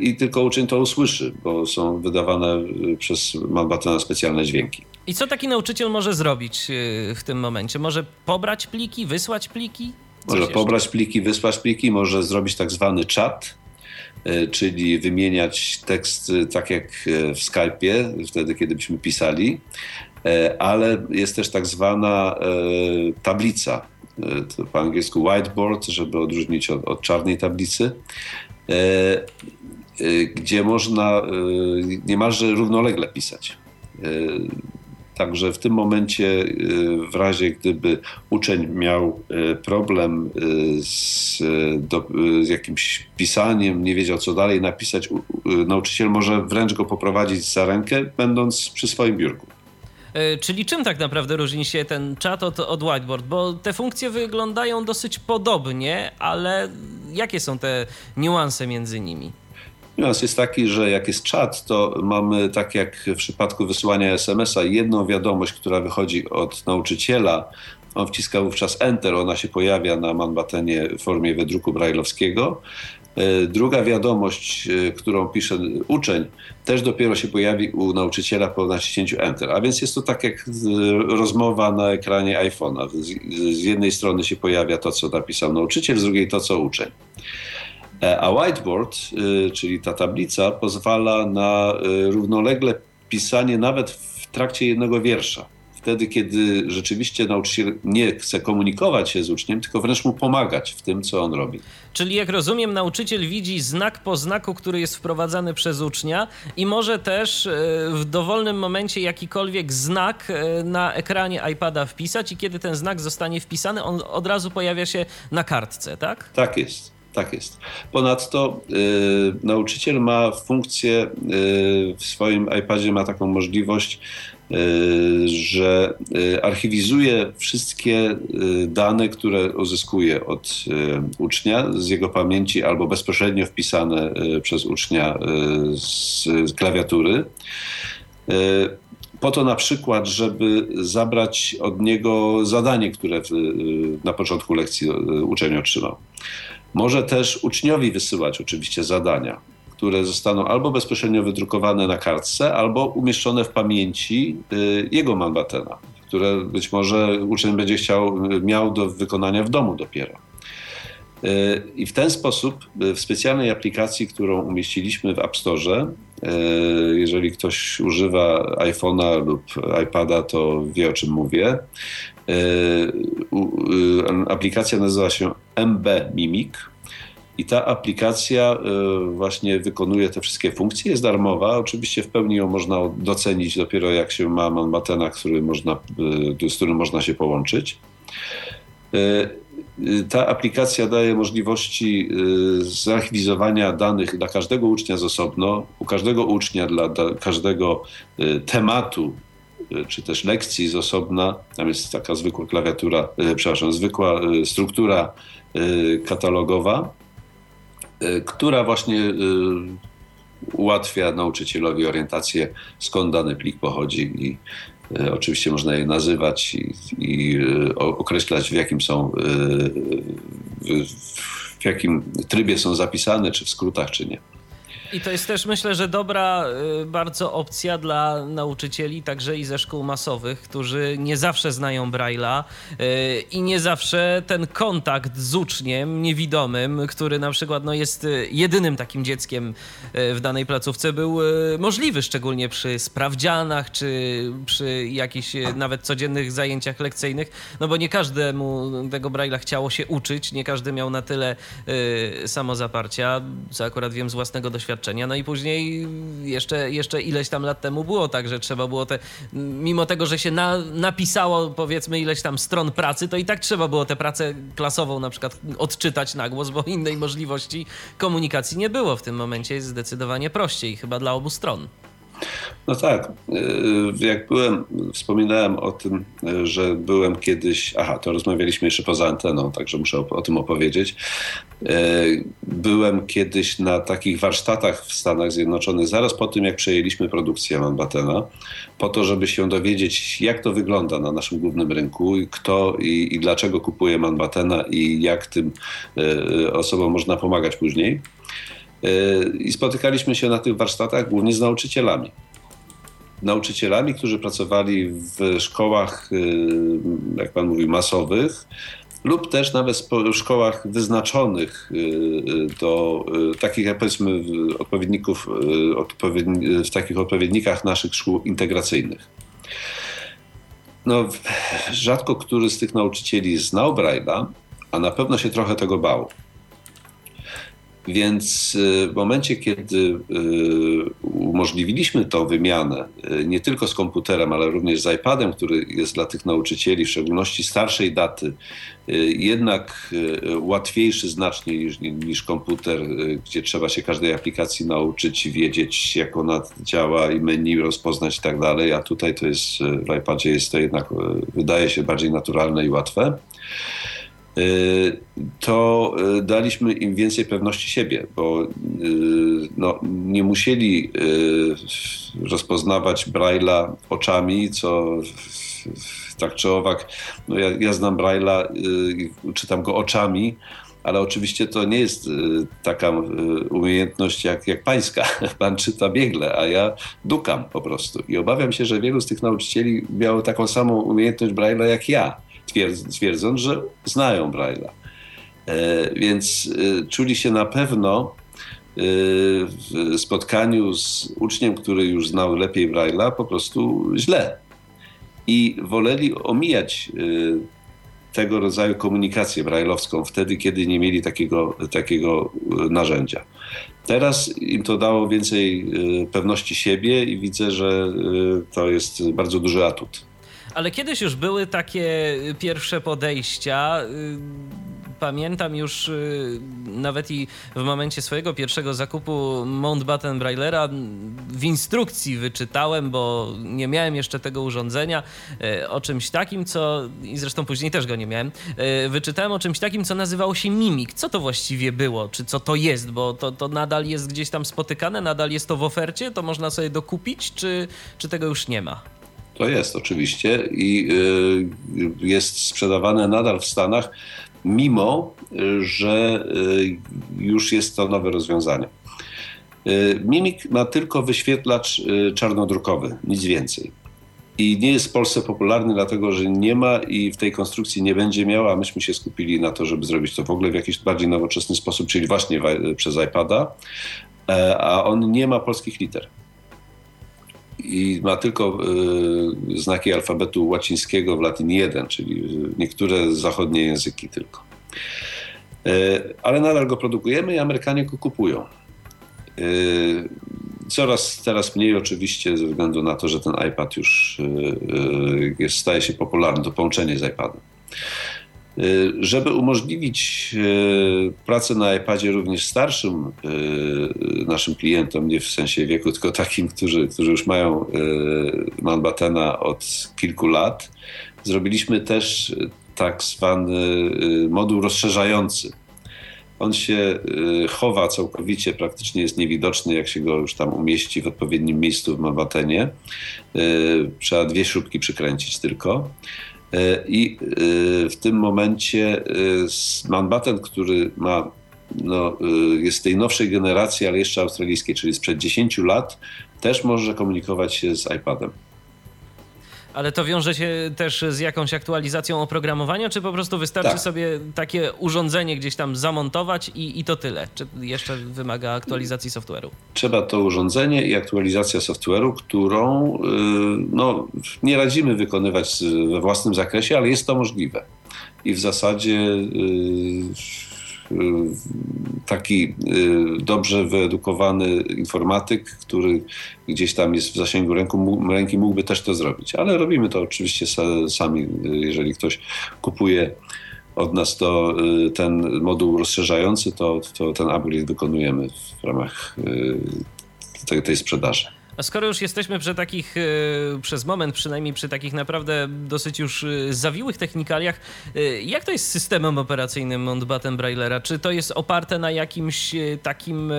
i tylko uczeń to usłyszy, bo są wydawane przez Malbatena specjalne dźwięki. I co taki nauczyciel może zrobić y, w tym momencie? Może pobrać pliki, wysłać pliki? Coś może jeszcze? pobrać pliki, wysłać pliki, może zrobić tak zwany czat, y, czyli wymieniać tekst tak jak y, w Skype'ie, wtedy kiedy byśmy pisali, ale jest też tak zwana tablica, po angielsku whiteboard, żeby odróżnić od, od czarnej tablicy, gdzie można niemalże równolegle pisać. Także w tym momencie, y, w razie gdyby uczeń miał y, problem y, z, do, z, jakimś pisaniem, nie wiedział co dalej napisać, nauczyciel może wręcz go poprowadzić za rękę, będąc przy swoim biurku. E, czyli czym tak naprawdę różni się ten czat od, od whiteboard? Bo te funkcje wyglądają dosyć podobnie, ale jakie są te niuanse między nimi? Niuans jest taki, że jak jest czat, to mamy, tak jak w przypadku wysyłania SMS-a, jedną wiadomość, która wychodzi od nauczyciela On wciska wówczas Enter, ona się pojawia na manbatenie w formie wydruku brajlowskiego. E, druga wiadomość, e, którą pisze uczeń, też dopiero się pojawi u nauczyciela po naciśnięciu Enter. A więc jest to tak jak rozmowa na ekranie iPhone'a. Z jednej strony się pojawia to, co napisał nauczyciel, z drugiej to, co uczeń. E, a whiteboard, czyli ta tablica, pozwala na równolegle pisanie nawet w trakcie jednego wiersza wtedy, kiedy rzeczywiście nauczyciel nie chce komunikować się z uczniem, tylko wręcz mu pomagać w tym, co on robi. Czyli jak rozumiem, nauczyciel widzi znak po znaku, który jest wprowadzany przez ucznia i może też e, w dowolnym momencie jakikolwiek znak e, na ekranie iPada wpisać i kiedy ten znak zostanie wpisany, on od razu pojawia się na kartce, tak? Tak jest. Tak jest. Ponadto y, nauczyciel ma funkcję, y, w swoim iPadzie ma taką możliwość Y, że y, archiwizuje wszystkie y, dane, które uzyskuje od ucznia z jego pamięci albo bezpośrednio wpisane przez ucznia z klawiatury. Po to na przykład, żeby zabrać od niego zadanie, które na początku lekcji uczeń otrzymał. Może też uczniowi wysyłać oczywiście zadania które zostaną albo bezpośrednio wydrukowane na kartce, albo umieszczone w pamięci y, jego manbatena, które być może uczeń będzie chciał, miał do wykonania w domu dopiero. Y, I w ten sposób y, w specjalnej aplikacji, którą umieściliśmy w App Store, jeżeli ktoś używa iPhone'a lub iPada, to wie o czym mówię. Aplikacja nazywa się MB Mimic i ta aplikacja y, właśnie wykonuje te wszystkie funkcje, jest darmowa. Oczywiście w pełni ją można docenić dopiero jak się ma manbatena, który można, y, z którym można się połączyć. Y, ta aplikacja daje możliwości zarchiwizowania danych dla każdego ucznia z osobno, u każdego ucznia, dla każdego tematu czy też lekcji z osobna. Tam jest taka zwykła klawiatura, przepraszam, zwykła struktura katalogowa. E, która właśnie e, ułatwia nauczycielowi orientację, skąd dany plik pochodzi i e, oczywiście można je nazywać i, i określać w jakim są w, w jakim trybie są zapisane, czy w skrótach, czy nie. I to jest też myślę, że dobra y, bardzo opcja dla nauczycieli, także i ze szkół masowych, którzy nie zawsze znają Braille'a y, i nie zawsze ten kontakt z uczniem niewidomym, który na przykład no, jest y, jedynym takim dzieckiem w danej placówce, był możliwy, szczególnie przy sprawdzianach czy przy jakichś nawet codziennych zajęciach lekcyjnych, no bo nie każdemu tego Braille'a chciało się uczyć, nie każdy miał na tyle samozaparcia, co akurat wiem z własnego doświadczenia doświadczenia. No i później jeszcze, jeszcze ileś tam lat temu było tak, że trzeba było te, mimo tego, że się na, napisało powiedzmy ileś tam stron pracy, to i tak trzeba było tę pracę klasową na przykład odczytać na głos, bo innej możliwości komunikacji nie było. W tym momencie jest zdecydowanie prościej, chyba dla obu stron. No tak. Y, jak byłem, wspominałem o tym, y, że byłem kiedyś. Aha, to rozmawialiśmy jeszcze poza anteną, także muszę o, o tym opowiedzieć. Y, byłem kiedyś na takich warsztatach w Stanach Zjednoczonych, zaraz po tym, jak przejęliśmy produkcję Manbatena, po to, żeby się dowiedzieć, jak to wygląda na naszym głównym rynku, kto i, i dlaczego kupuje Manbatena i jak tym osobom można pomagać później. I spotykaliśmy się na tych warsztatach głównie z nauczycielami. Nauczycielami, którzy pracowali w szkołach, y, jak pan mówi, masowych, lub też nawet w szkołach wyznaczonych y, y, do takich, jak powiedzmy, odpowiedników, w takich odpowiednikach naszych szkół integracyjnych. No, rzadko który z tych nauczycieli znał Braille'a, a na pewno się trochę tego bał. Więc y, w momencie, kiedy y, umożliwiliśmy tą wymianę y, nie tylko z komputerem, ale również z iPadem, który jest dla tych nauczycieli, w szczególności starszej daty, jednak łatwiejszy znacznie niż, niż komputer, gdzie trzeba się każdej aplikacji nauczyć, wiedzieć jak ona działa i menu rozpoznać i tak dalej, a tutaj to jest w iPadzie jest to jednak wydaje się bardziej naturalne i łatwe to daliśmy im więcej pewności siebie, bo no, nie musieli rozpoznawać Braille'a oczami, co tak czy owak, no ja, ja znam Braille'a, czytam go oczami, ale oczywiście to nie jest taka umiejętność jak, jak pańska. Pan czyta biegle, a ja dukam po prostu. I obawiam się, że wielu z tych nauczycieli miało taką samą umiejętność Braille'a jak ja twierdząc, że znają Braille'a. E, więc e, czuli się na pewno e, w spotkaniu z uczniem, który już znał lepiej Braille'a, po prostu źle. I woleli omijać tego rodzaju komunikację brajlowską wtedy, kiedy nie mieli takiego, takiego narzędzia. Teraz im to dało więcej pewności siebie i widzę, że to jest bardzo duży atut. Ale kiedyś już były takie pierwsze podejścia. Y, pamiętam już y, nawet i w momencie swojego pierwszego zakupu Mountbatten Braillera w instrukcji wyczytałem, bo nie miałem jeszcze tego urządzenia, y, o czymś takim, co i zresztą później też go nie miałem. Wyczytałem o czymś takim, co nazywało się Mimik. Co to właściwie było? Czy co to jest? Bo to, to nadal jest gdzieś tam spotykane, nadal jest to w ofercie, to można sobie dokupić, czy, czy tego już nie ma? To jest oczywiście i y, jest sprzedawane nadal w Stanach, mimo że y, już jest to nowe rozwiązanie. Y, Mimik ma tylko wyświetlacz czarnodrukowy, nic więcej. I nie jest w Polsce popularny, dlatego że nie ma i w tej konstrukcji nie będzie miała. Myśmy się skupili na to, żeby zrobić to w ogóle w jakiś bardziej nowoczesny sposób, czyli właśnie przez iPada, e, a on nie ma polskich liter i ma tylko y, znaki alfabetu łacińskiego w Latin 1, czyli niektóre zachodnie języki tylko. Y, ale nadal go produkujemy i Amerykanie go kupują. Y, coraz teraz mniej oczywiście ze względu na to, że ten iPad już jest, staje się popularny, to połączenie z iPadem. Y, żeby umożliwić y, pracę na iPadzie również starszym y, naszym klientom, nie w sensie wieku, tylko takim, którzy, którzy już mają Manbattena od kilku lat, zrobiliśmy też tak zwany moduł rozszerzający. On się chowa całkowicie, praktycznie jest niewidoczny, jak się go już tam umieści w odpowiednim miejscu w Manbattenie. Trzeba dwie śrubki przykręcić tylko. I e, w tym momencie e, Manbatten, który ma, no, jest tej nowszej generacji, ale jeszcze australijskiej, czyli sprzed 10 lat, też może komunikować się z iPadem. Ale to wiąże się też z jakąś aktualizacją oprogramowania, czy po prostu wystarczy tak. sobie takie urządzenie gdzieś tam zamontować i, i to tyle? Czy jeszcze wymaga aktualizacji software'u? Trzeba to urządzenie i aktualizacja software'u, którą y, no, nie radzimy wykonywać we własnym zakresie, ale jest to możliwe. I w zasadzie y, taki y, dobrze wyedukowany informatyk, który gdzieś tam jest w zasięgu ręku, ręki, mógłby też to zrobić. Ale robimy to oczywiście sami, jeżeli ktoś kupuje od nas to y, ten moduł rozszerzający, to, to ten upgrade wykonujemy w ramach y, tej, tej sprzedaży. A skoro już jesteśmy przy takich, e, przez moment przynajmniej przy takich naprawdę dosyć już e, zawiłych technikaliach, e, jak to jest z systemem operacyjnym Mountbatten Braillera? Czy to jest oparte na jakimś takim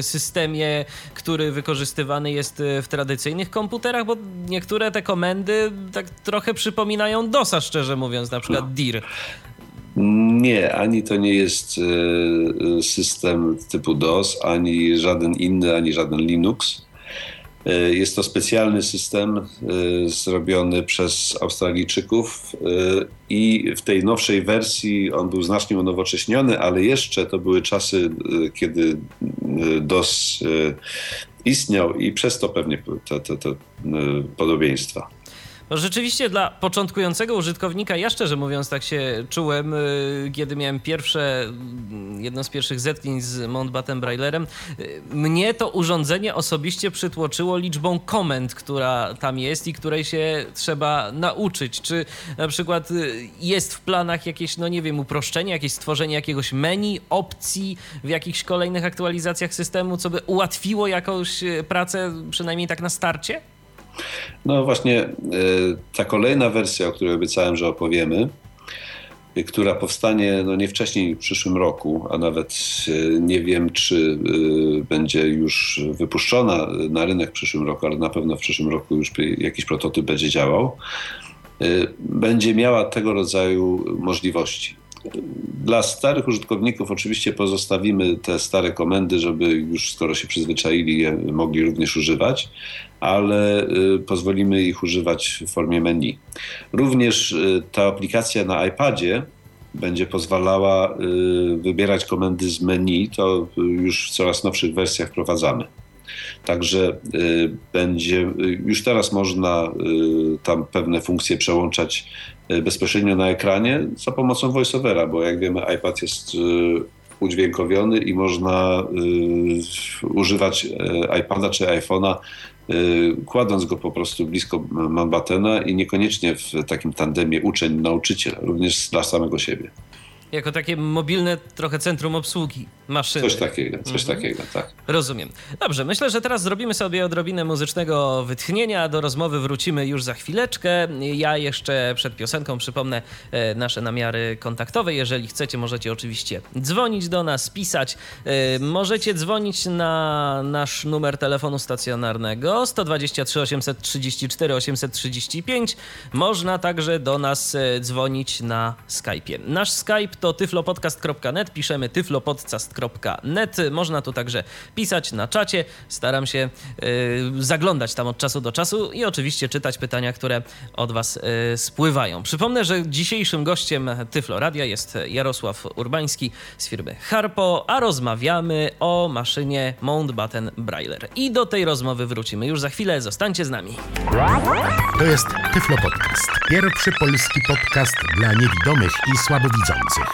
systemie, który wykorzystywany jest w tradycyjnych komputerach? Bo niektóre te komendy tak trochę przypominają DOSa, szczerze mówiąc, na przykład no. DIR. Nie, ani to nie jest system typu DOS, ani żaden inny, ani żaden Linux. E, jest to specjalny system e, zrobiony przez Australijczyków e, i w tej nowszej wersji on był znacznie unowocześniony, ale jeszcze to były czasy, kiedy DOS istniał i przez to pewnie te, te, te podobieństwa. No rzeczywiście dla początkującego użytkownika, ja szczerze mówiąc tak się czułem, y, kiedy miałem pierwsze, mm, jedno z pierwszych zetknięć z Mountbatten Braillerem. Y, mnie to urządzenie osobiście przytłoczyło liczbą komend, która tam jest i której się trzeba nauczyć. Czy na przykład y, jest w planach jakieś, no nie wiem, uproszczenie, jakieś stworzenie jakiegoś menu, opcji w jakichś kolejnych aktualizacjach systemu, co by ułatwiło jakąś pracę, przynajmniej tak na starcie? No właśnie, e, ta kolejna wersja, o której obiecałem, że opowiemy, która powstanie no nie wcześniej w przyszłym roku, a nawet nie wiem, czy będzie już wypuszczona na rynek w przyszłym roku, ale na pewno w przyszłym roku już jakiś prototyp będzie działał, będzie miała tego rodzaju możliwości. Dla starych użytkowników oczywiście pozostawimy te stare komendy, żeby już skoro się przyzwyczaili, mogli również używać, ale y, pozwolimy ich używać w formie menu. Również y, ta aplikacja na iPadzie będzie pozwalała y, wybierać komendy z menu, to już w coraz nowszych wersjach wprowadzamy. Także będzie, już teraz można tam pewne funkcje przełączać bezpośrednio na ekranie za pomocą voiceovera, bo jak wiemy iPad jest udźwiękowiony i można używać iPada czy iPhone'a Y, kładąc go po prostu blisko Mambatena i niekoniecznie w takim tandemie uczeń-nauczyciel, również dla samego siebie jako takie mobilne trochę centrum obsługi maszyny. Coś takiego, coś mhm. takiego, tak. Rozumiem. Dobrze, myślę, że teraz zrobimy sobie odrobinę muzycznego wytchnienia. Do rozmowy wrócimy już za chwileczkę. Ja jeszcze przed piosenką przypomnę e, nasze namiary kontaktowe. Jeżeli chcecie, możecie oczywiście dzwonić do nas, pisać. E, możecie dzwonić na nasz numer telefonu stacjonarnego 123 834 835. Można także do nas e, dzwonić na Skype'ie. Nasz Skype to tyflopodcast.net, piszemy tyflopodcast.net. Można tu także pisać na czacie. Staram się y, zaglądać tam od czasu do czasu i oczywiście czytać pytania, które od Was y, spływają. Przypomnę, że dzisiejszym gościem Tyflo Radia jest Jarosław Urbański z firmy Harpo, a rozmawiamy o maszynie Mountbatten Brailler. I do tej rozmowy wrócimy już za chwilę. Zostańcie z nami. To jest Tyflo Podcast. Pierwszy polski podcast dla niewidomych i słabowidzących.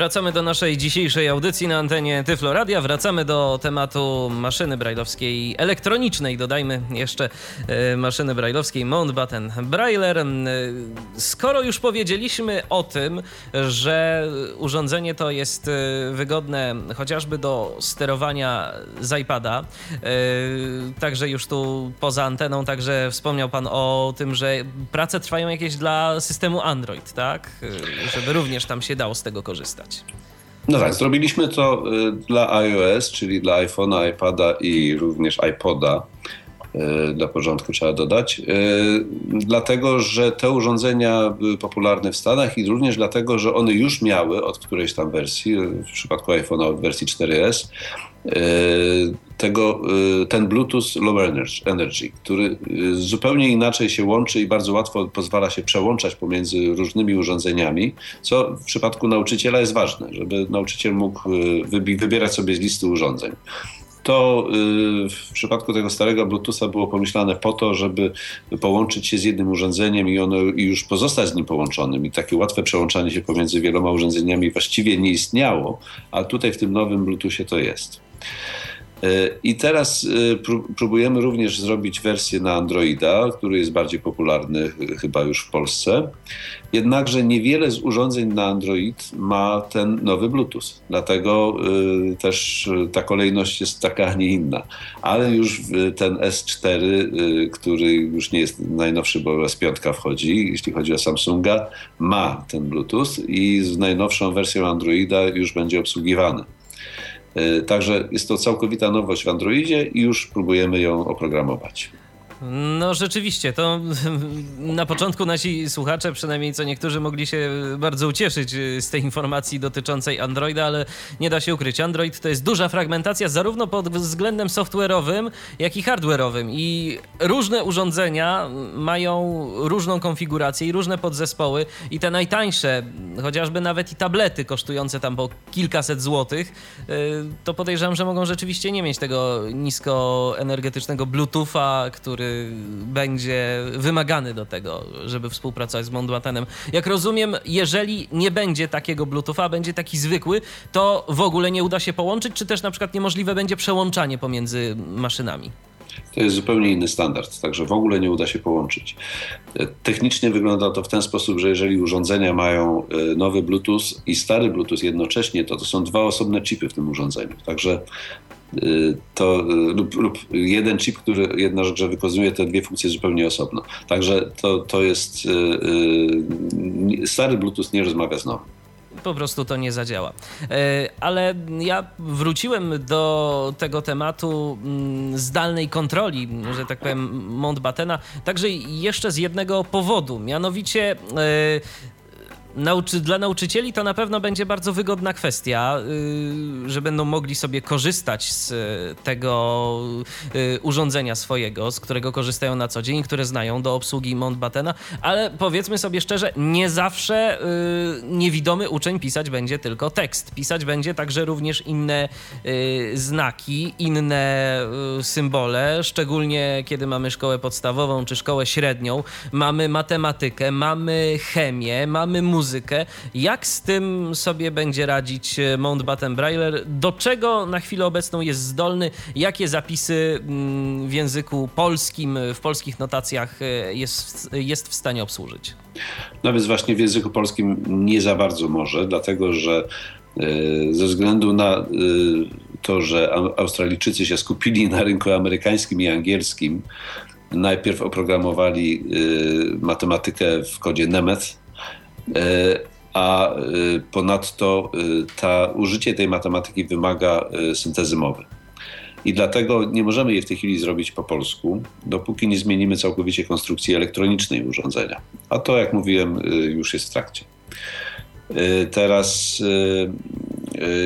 Wracamy do naszej dzisiejszej audycji na antenie Tyflo Radia. Wracamy do tematu maszyny brajlowskiej elektronicznej. Dodajmy jeszcze e, maszyny brajlowskiej Mountbatten Brailler. E, skoro już powiedzieliśmy o tym, że urządzenie to jest e, wygodne chociażby do sterowania z iPada, także już tu poza anteną, także wspomniał Pan o tym, że prace trwają jakieś dla systemu Android, tak? Żeby również tam się dało z tego korzystać. No tak, zrobiliśmy to y, dla iOS, czyli dla iPhone'a, iPada i również iPoda. Y, dla porządku trzeba dodać. Y, dlatego, że te urządzenia były popularne w Stanach i również dlatego, że one już miały od którejś tam wersji, w przypadku iPhone'a od wersji 4S, tego, ten Bluetooth Low Energy, który zupełnie inaczej się łączy i bardzo łatwo pozwala się przełączać pomiędzy różnymi urządzeniami, co w przypadku nauczyciela jest ważne, żeby nauczyciel mógł wybierać sobie z listy urządzeń to y, w przypadku tego starego Bluetootha było pomyślane po to, żeby połączyć się z jednym urządzeniem i, ono, i już pozostać z nim połączonym. I takie łatwe przełączanie się pomiędzy wieloma urządzeniami właściwie nie istniało, a tutaj w tym nowym Bluetoothie to jest. E, I teraz e, próbujemy również zrobić wersję na Androida, który jest bardziej popularny chyba już w Polsce. Jednakże niewiele z urządzeń na Android ma ten nowy Bluetooth. Dlatego e, też ta kolejność jest taka, a nie inna. Ale już ten S4, który już nie jest najnowszy, bo S5 wchodzi, jeśli chodzi o Samsunga, ma ten Bluetooth i z najnowszą wersją Androida już będzie obsługiwany. E, także jest to całkowita nowość w Androidzie i już próbujemy ją oprogramować. No rzeczywiście, to na początku nasi słuchacze, przynajmniej co niektórzy, mogli się bardzo ucieszyć y, z tej informacji dotyczącej Androida, ale nie da się ukryć. Android to jest duża fragmentacja zarówno pod względem software'owym, jak i hardware'owym i różne urządzenia mają różną konfigurację i różne podzespoły i te najtańsze, chociażby nawet i tablety kosztujące tam po kilkaset złotych, y, to podejrzewam, że mogą rzeczywiście nie mieć tego niskoenergetycznego Bluetootha, który będzie wymagany do tego, żeby współpracować z Mondwatanem. Jak rozumiem, jeżeli nie będzie takiego Bluetootha, będzie taki zwykły, to w ogóle nie uda się połączyć, czy też na przykład niemożliwe będzie przełączanie pomiędzy maszynami? To jest zupełnie inny standard, także w ogóle nie uda się połączyć. Technicznie wygląda to w ten sposób, że jeżeli urządzenia mają nowy Bluetooth i stary Bluetooth jednocześnie, to to są dwa osobne chipy w tym urządzeniu. Także to lub, lub, jeden chip, który jednakże wykonuje te dwie funkcje zupełnie osobno. Także to, to jest stary Bluetooth nie rozmawia z nowym po prostu to nie zadziała. Ale ja wróciłem do tego tematu mm, zdalnej kontroli, że tak powiem, Mountbattena, także jeszcze z jednego powodu, mianowicie Nauczy, dla nauczycieli to na pewno będzie bardzo wygodna kwestia, y, że będą mogli sobie korzystać z tego y, urządzenia swojego, z którego korzystają na co dzień, które znają do obsługi Mountbattena, ale powiedzmy sobie szczerze, nie zawsze y, niewidomy uczeń pisać będzie tylko tekst. Pisać będzie także również inne znaki, inne symbole, szczególnie kiedy mamy szkołę podstawową czy szkołę średnią, mamy matematykę, mamy chemię, mamy muzykę, muzykę. Jak z tym sobie będzie radzić e, Mountbatten Brailler? Do czego na chwilę obecną jest zdolny? Jakie zapisy mm, w języku polskim, w polskich notacjach e, jest, jest w stanie obsłużyć? Nawet właśnie w języku polskim nie za bardzo może, dlatego że e, ze względu na to, że Australijczycy się skupili na rynku amerykańskim i angielskim, najpierw oprogramowali matematykę w kodzie Nemeth, a e, ponadto e, ta, użycie tej matematyki wymaga syntezy mowy. I dlatego nie możemy jej w tej chwili zrobić po polsku, dopóki nie zmienimy całkowicie konstrukcji elektronicznej urządzenia. A to, jak mówiłem, już jest w trakcie. Teraz,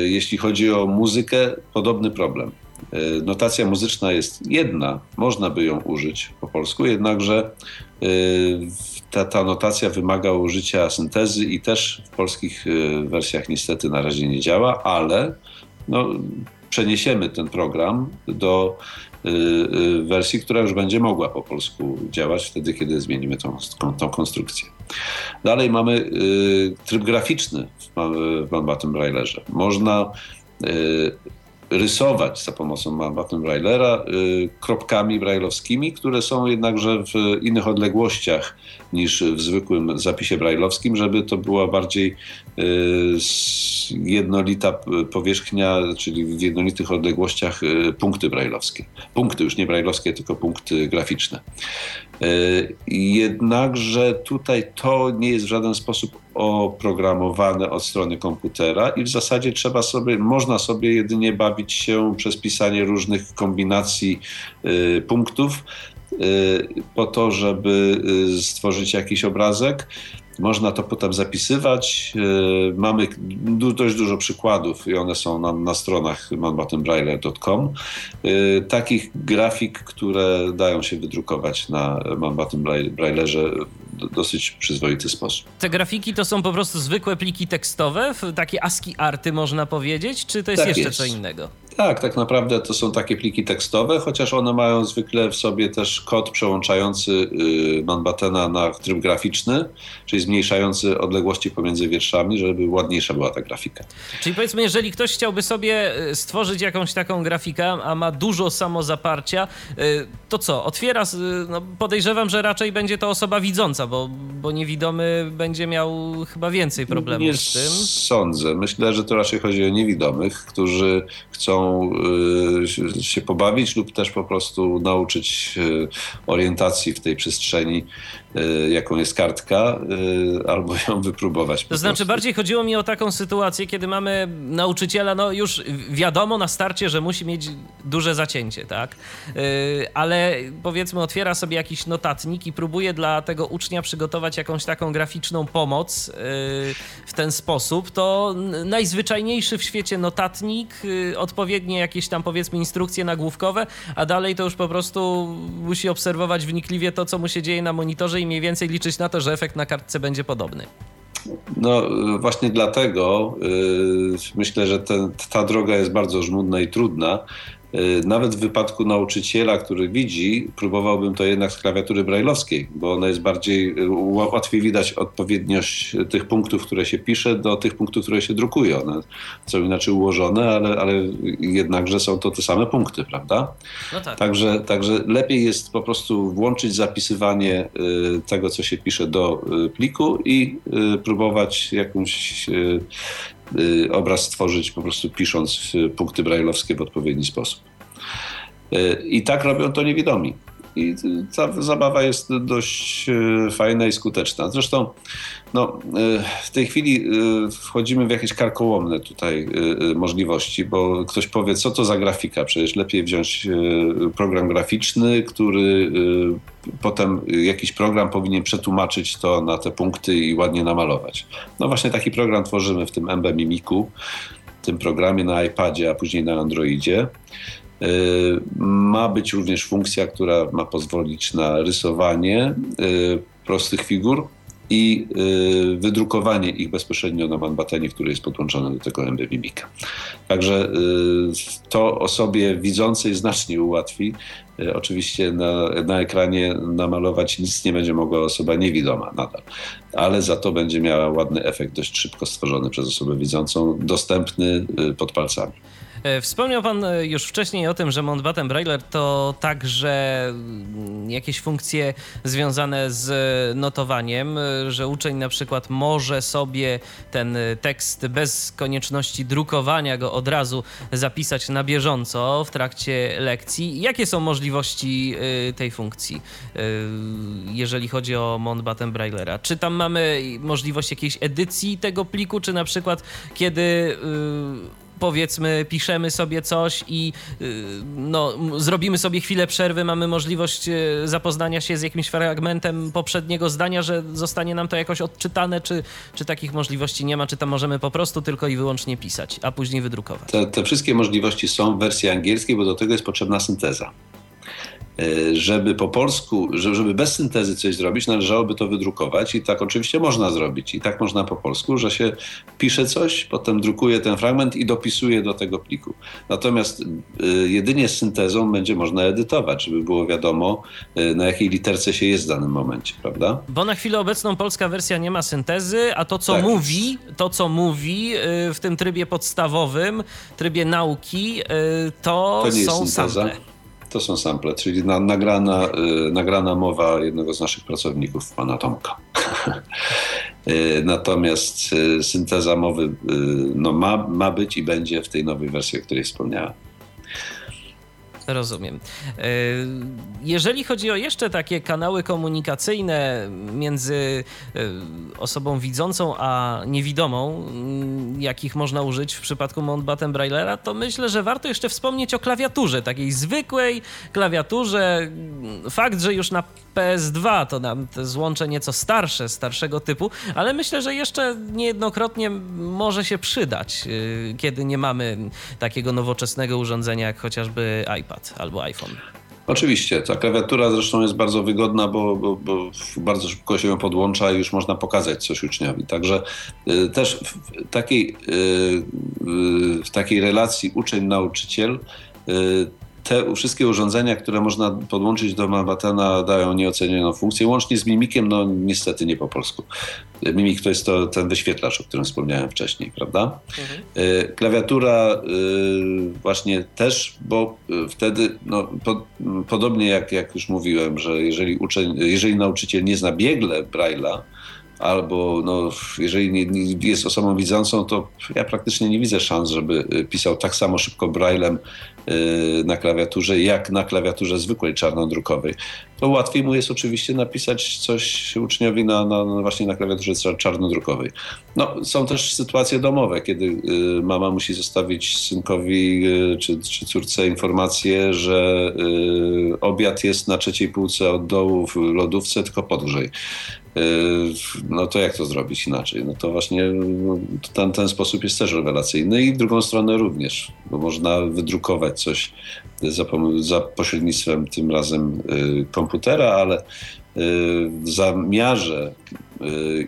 jeśli chodzi o muzykę, podobny problem. Notacja muzyczna jest jedna, można by ją użyć po polsku, jednakże ta, ta notacja wymaga użycia syntezy i też w polskich y, wersjach niestety na razie nie działa, ale no, przeniesiemy ten program do y, y, wersji, która już będzie mogła po polsku działać wtedy, kiedy zmienimy tą, tą konstrukcję. Dalej mamy tryb graficzny w Mountbatten Braillerze. Można rysować za pomocą Mountbatten Braillera y, kropkami brailleowskimi, które są jednakże w innych odległościach niż w zwykłym zapisie brailleowskim, żeby to była bardziej jednolita powierzchnia, czyli w jednolitych odległościach y, punkty brailleowskie. Punkty już nie brailleowskie, tylko punkty graficzne. Jednakże tutaj to nie jest w żaden sposób oprogramowane od strony komputera i w zasadzie trzeba sobie, można sobie jedynie bawić się przez pisanie różnych kombinacji y, punktów y, po to, żeby y, stworzyć jakiś obrazek. Można to potem zapisywać. Mamy dość dużo przykładów i one są nam na stronach mountbattenbraille.com. Takich grafik, które dają się wydrukować na Braillerze dosyć przyzwoity sposób. Te grafiki to są po prostu zwykłe pliki tekstowe, takie ASCII arty można powiedzieć, czy to jest tak jeszcze jest. co innego? Tak, tak naprawdę to są takie pliki tekstowe, chociaż one mają zwykle w sobie też kod przełączający y, Manbattena na tryb graficzny, czyli zmniejszający odległości pomiędzy wierszami, żeby ładniejsza była ta grafika. Czyli powiedzmy, jeżeli ktoś chciałby sobie y, stworzyć jakąś taką grafikę, a ma dużo samozaparcia, y, to co? Otwiera, no podejrzewam, że raczej będzie to osoba widząca, bo, bo niewidomy będzie miał chyba więcej problemów Nie z tym. sądzę. Myślę, że to raczej chodzi o niewidomych, którzy chcą Y, się pobawić lub też po prostu nauczyć y, orientacji w tej przestrzeni jaką jest kartka, y, albo ją wypróbować. To znaczy, bardziej chodziło mi o taką sytuację, kiedy mamy nauczyciela, no już wiadomo na starcie, że musi mieć duże zacięcie, tak? Y, ale powiedzmy, otwiera sobie jakiś notatnik i próbuje dla tego ucznia przygotować jakąś taką graficzną pomoc w ten sposób, to najzwyczajniejszy w świecie notatnik, odpowiednie jakieś tam powiedzmy instrukcje nagłówkowe, a dalej to już po prostu musi obserwować wnikliwie to, co mu się dzieje na monitorze i mniej więcej liczyć na to, że efekt na kartce będzie podobny. No właśnie dlatego yy, myślę, że ten, ta droga jest bardzo żmudna i trudna. Nawet w wypadku nauczyciela, który widzi, próbowałbym to jednak z klawiatury brajlowskiej, bo ona jest bardziej, łatwiej widać odpowiedniość tych punktów, które się pisze, do tych punktów, które się drukuje. One są inaczej ułożone, ale, ale jednakże są to te same punkty, prawda? No tak. także, także lepiej jest po prostu włączyć zapisywanie tego, co się pisze do pliku i próbować jakąś obraz stworzyć po prostu pisząc punkty brajlowskie w odpowiedni sposób. Y, I tak robią to niewidomi. I ta zabawa jest dość e, fajna i skuteczna. Zresztą no, e, w tej chwili e, wchodzimy w jakieś karkołomne tutaj możliwości, bo ktoś powie, co to za grafika? Przecież lepiej wziąć program graficzny, który potem jakiś program powinien przetłumaczyć to na te punkty i ładnie namalować. No właśnie taki program tworzymy w tym MB Mimiku, tym programie na iPadzie, a później na Androidzie. E, ma być również funkcja, która ma pozwolić na rysowanie e, prostych figur i e, wydrukowanie ich bezpośrednio na manbatenie, który jest podłączony do tego MB Mimika. Także to osobie widzącej znacznie ułatwi. Oczywiście na, na ekranie namalować nic nie będzie mogła osoba niewidoma nadal, ale za to będzie miała ładny efekt dość szybko stworzony przez osobę widzącą, dostępny pod palcami. E, wspomniał Pan e, już wcześniej o tym, że Mountbatten Brailler to także mm, jakieś funkcje związane z notowaniem, e, że uczeń na przykład może sobie ten tekst bez konieczności drukowania go od razu zapisać na bieżąco w trakcie lekcji. Jakie są możliwości tej funkcji, jeżeli chodzi o Mountbatten Braillera? Czy tam mamy możliwość jakiejś edycji tego pliku, czy na przykład kiedy powiedzmy, piszemy sobie coś i y, no, zrobimy sobie chwilę przerwy, mamy możliwość y, zapoznania się z jakimś fragmentem poprzedniego zdania, że zostanie nam to jakoś odczytane, czy, czy takich możliwości nie ma, czy tam możemy po prostu tylko i wyłącznie pisać, a później wydrukować? Te, te wszystkie możliwości są w wersji angielskiej, bo do tego jest potrzebna synteza. E, żeby po polsku, żeby bez syntezy coś zrobić, należałoby to wydrukować i tak oczywiście można zrobić. I tak można po polsku, że się pisze coś, potem drukuje ten fragment i dopisuje do tego pliku. Natomiast e, jedynie z syntezą będzie można edytować, żeby było wiadomo, e, na jakiej literce się jest w danym momencie, prawda? Bo na chwilę obecną polska wersja nie ma syntezy, a to co tak. mówi, to co mówi w tym trybie podstawowym, trybie nauki, to, to są sample. To są sample, czyli na, nagrana, y, nagrana mowa jednego z naszych pracowników, pana Tomka. y, natomiast y, synteza mowy y, no, ma, ma być i będzie w tej nowej wersji, o której wspomniałem. Rozumiem. E, jeżeli chodzi o jeszcze takie kanały komunikacyjne między e, osobą widzącą a niewidomą, mm, jakich można użyć w przypadku Mountbatten Braillera, to myślę, że warto jeszcze wspomnieć o klawiaturze, takiej zwykłej klawiaturze. Fakt, że już na PS2 to nam te złącze nieco starsze, starszego typu, ale myślę, że jeszcze niejednokrotnie może się przydać, e, kiedy nie mamy takiego nowoczesnego urządzenia jak chociażby iPad iPad albo iPhone. Oczywiście, ta klawiatura zresztą jest bardzo wygodna, bo, bo, bo, bardzo szybko się ją podłącza i już można pokazać coś uczniowi. Także y, też w takiej, y, y, w takiej relacji uczeń-nauczyciel y, te wszystkie urządzenia, które można podłączyć do Mabatena dają nieocenioną funkcję, łącznie z Mimikiem, no niestety nie po polsku. Mimik to jest to, ten wyświetlacz, o którym wspomniałem wcześniej, prawda? Mhm. E, klawiatura y, właśnie też, bo y, wtedy, no, po, podobnie jak, jak już mówiłem, że jeżeli, uczeń, jeżeli nauczyciel nie zna biegle Braille'a, albo no, jeżeli nie, nie jest osobą widzącą, to ja praktycznie nie widzę szans, żeby y, pisał tak samo szybko Braillem y, na klawiaturze, jak na klawiaturze zwykłej czarnodrukowej. To łatwiej mu jest oczywiście napisać coś uczniowi na, na, na właśnie na klawiaturze czarnodrukowej. No, są też sytuacje domowe, kiedy y, mama musi zostawić synkowi czy, czy córce informację, że obiad jest na trzeciej półce od dołu w lodówce, tylko podgrzej. Yy, no to jak to zrobić inaczej? No to właśnie no, ten, ten sposób jest też rewelacyjny i w drugą stronę również, bo można wydrukować coś za, za pośrednictwem tym razem yy, komputera, ale yy, w zamiarze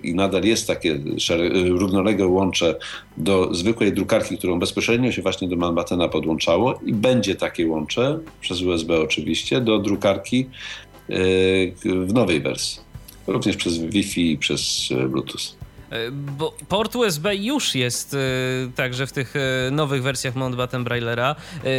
i nadal jest takie równoległe łącze do zwykłej drukarki, którą bezpośrednio się właśnie do Manbattena podłączało i będzie takie łącze, przez USB oczywiście, do drukarki w nowej wersji. Również przez Wi-Fi i przez Bluetooth. E, bo port USB już jest e, także w tych e, nowych wersjach Mountbatten Braillera.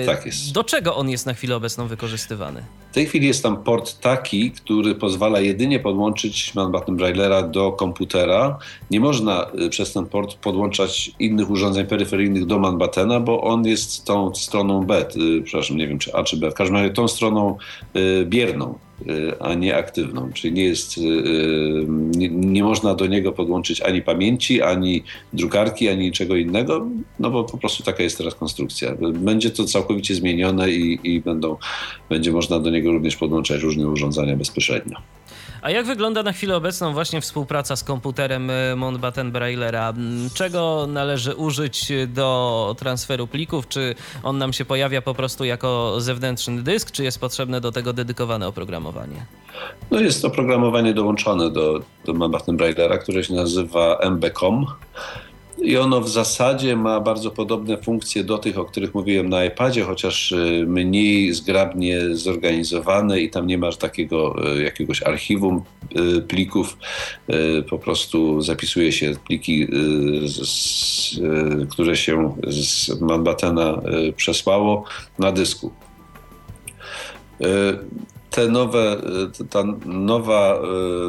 Tak jest. Do czego on jest na chwilę obecną wykorzystywany? W tej chwili jest tam port taki, który pozwala jedynie podłączyć Mountbatten Braillera do komputera. Nie można przez ten port podłączać innych urządzeń peryferyjnych do Mountbattena, bo on jest tą stroną B, przepraszam, nie wiem czy A czy B, w każdym razie tą stroną bierną a nie aktywną. Czyli nie jest, y, y, nie, nie, można do niego podłączyć ani pamięci, ani drukarki, ani niczego innego, no bo po prostu taka jest teraz konstrukcja. Będzie to całkowicie zmienione i, i będą, będzie można do niego również podłączać różne urządzenia bezpośrednio. A jak wygląda na chwilę obecną właśnie współpraca z komputerem e, Mountbatten Braillera? Czego należy użyć do transferu plików? Czy on nam się pojawia po prostu jako zewnętrzny dysk, czy jest potrzebne do tego dedykowane oprogramowanie? No jest oprogramowanie dołączone do, do Mountbatten Braillera, które się nazywa MBCOM. I ono w zasadzie ma bardzo podobne funkcje do tych, o których mówiłem na iPadzie, chociaż y, mniej zgrabnie zorganizowane i tam nie masz takiego y, jakiegoś archiwum y, plików. Po prostu zapisuje się pliki, które się z Manbattena przesłało na dysku te nowe, ta nowa,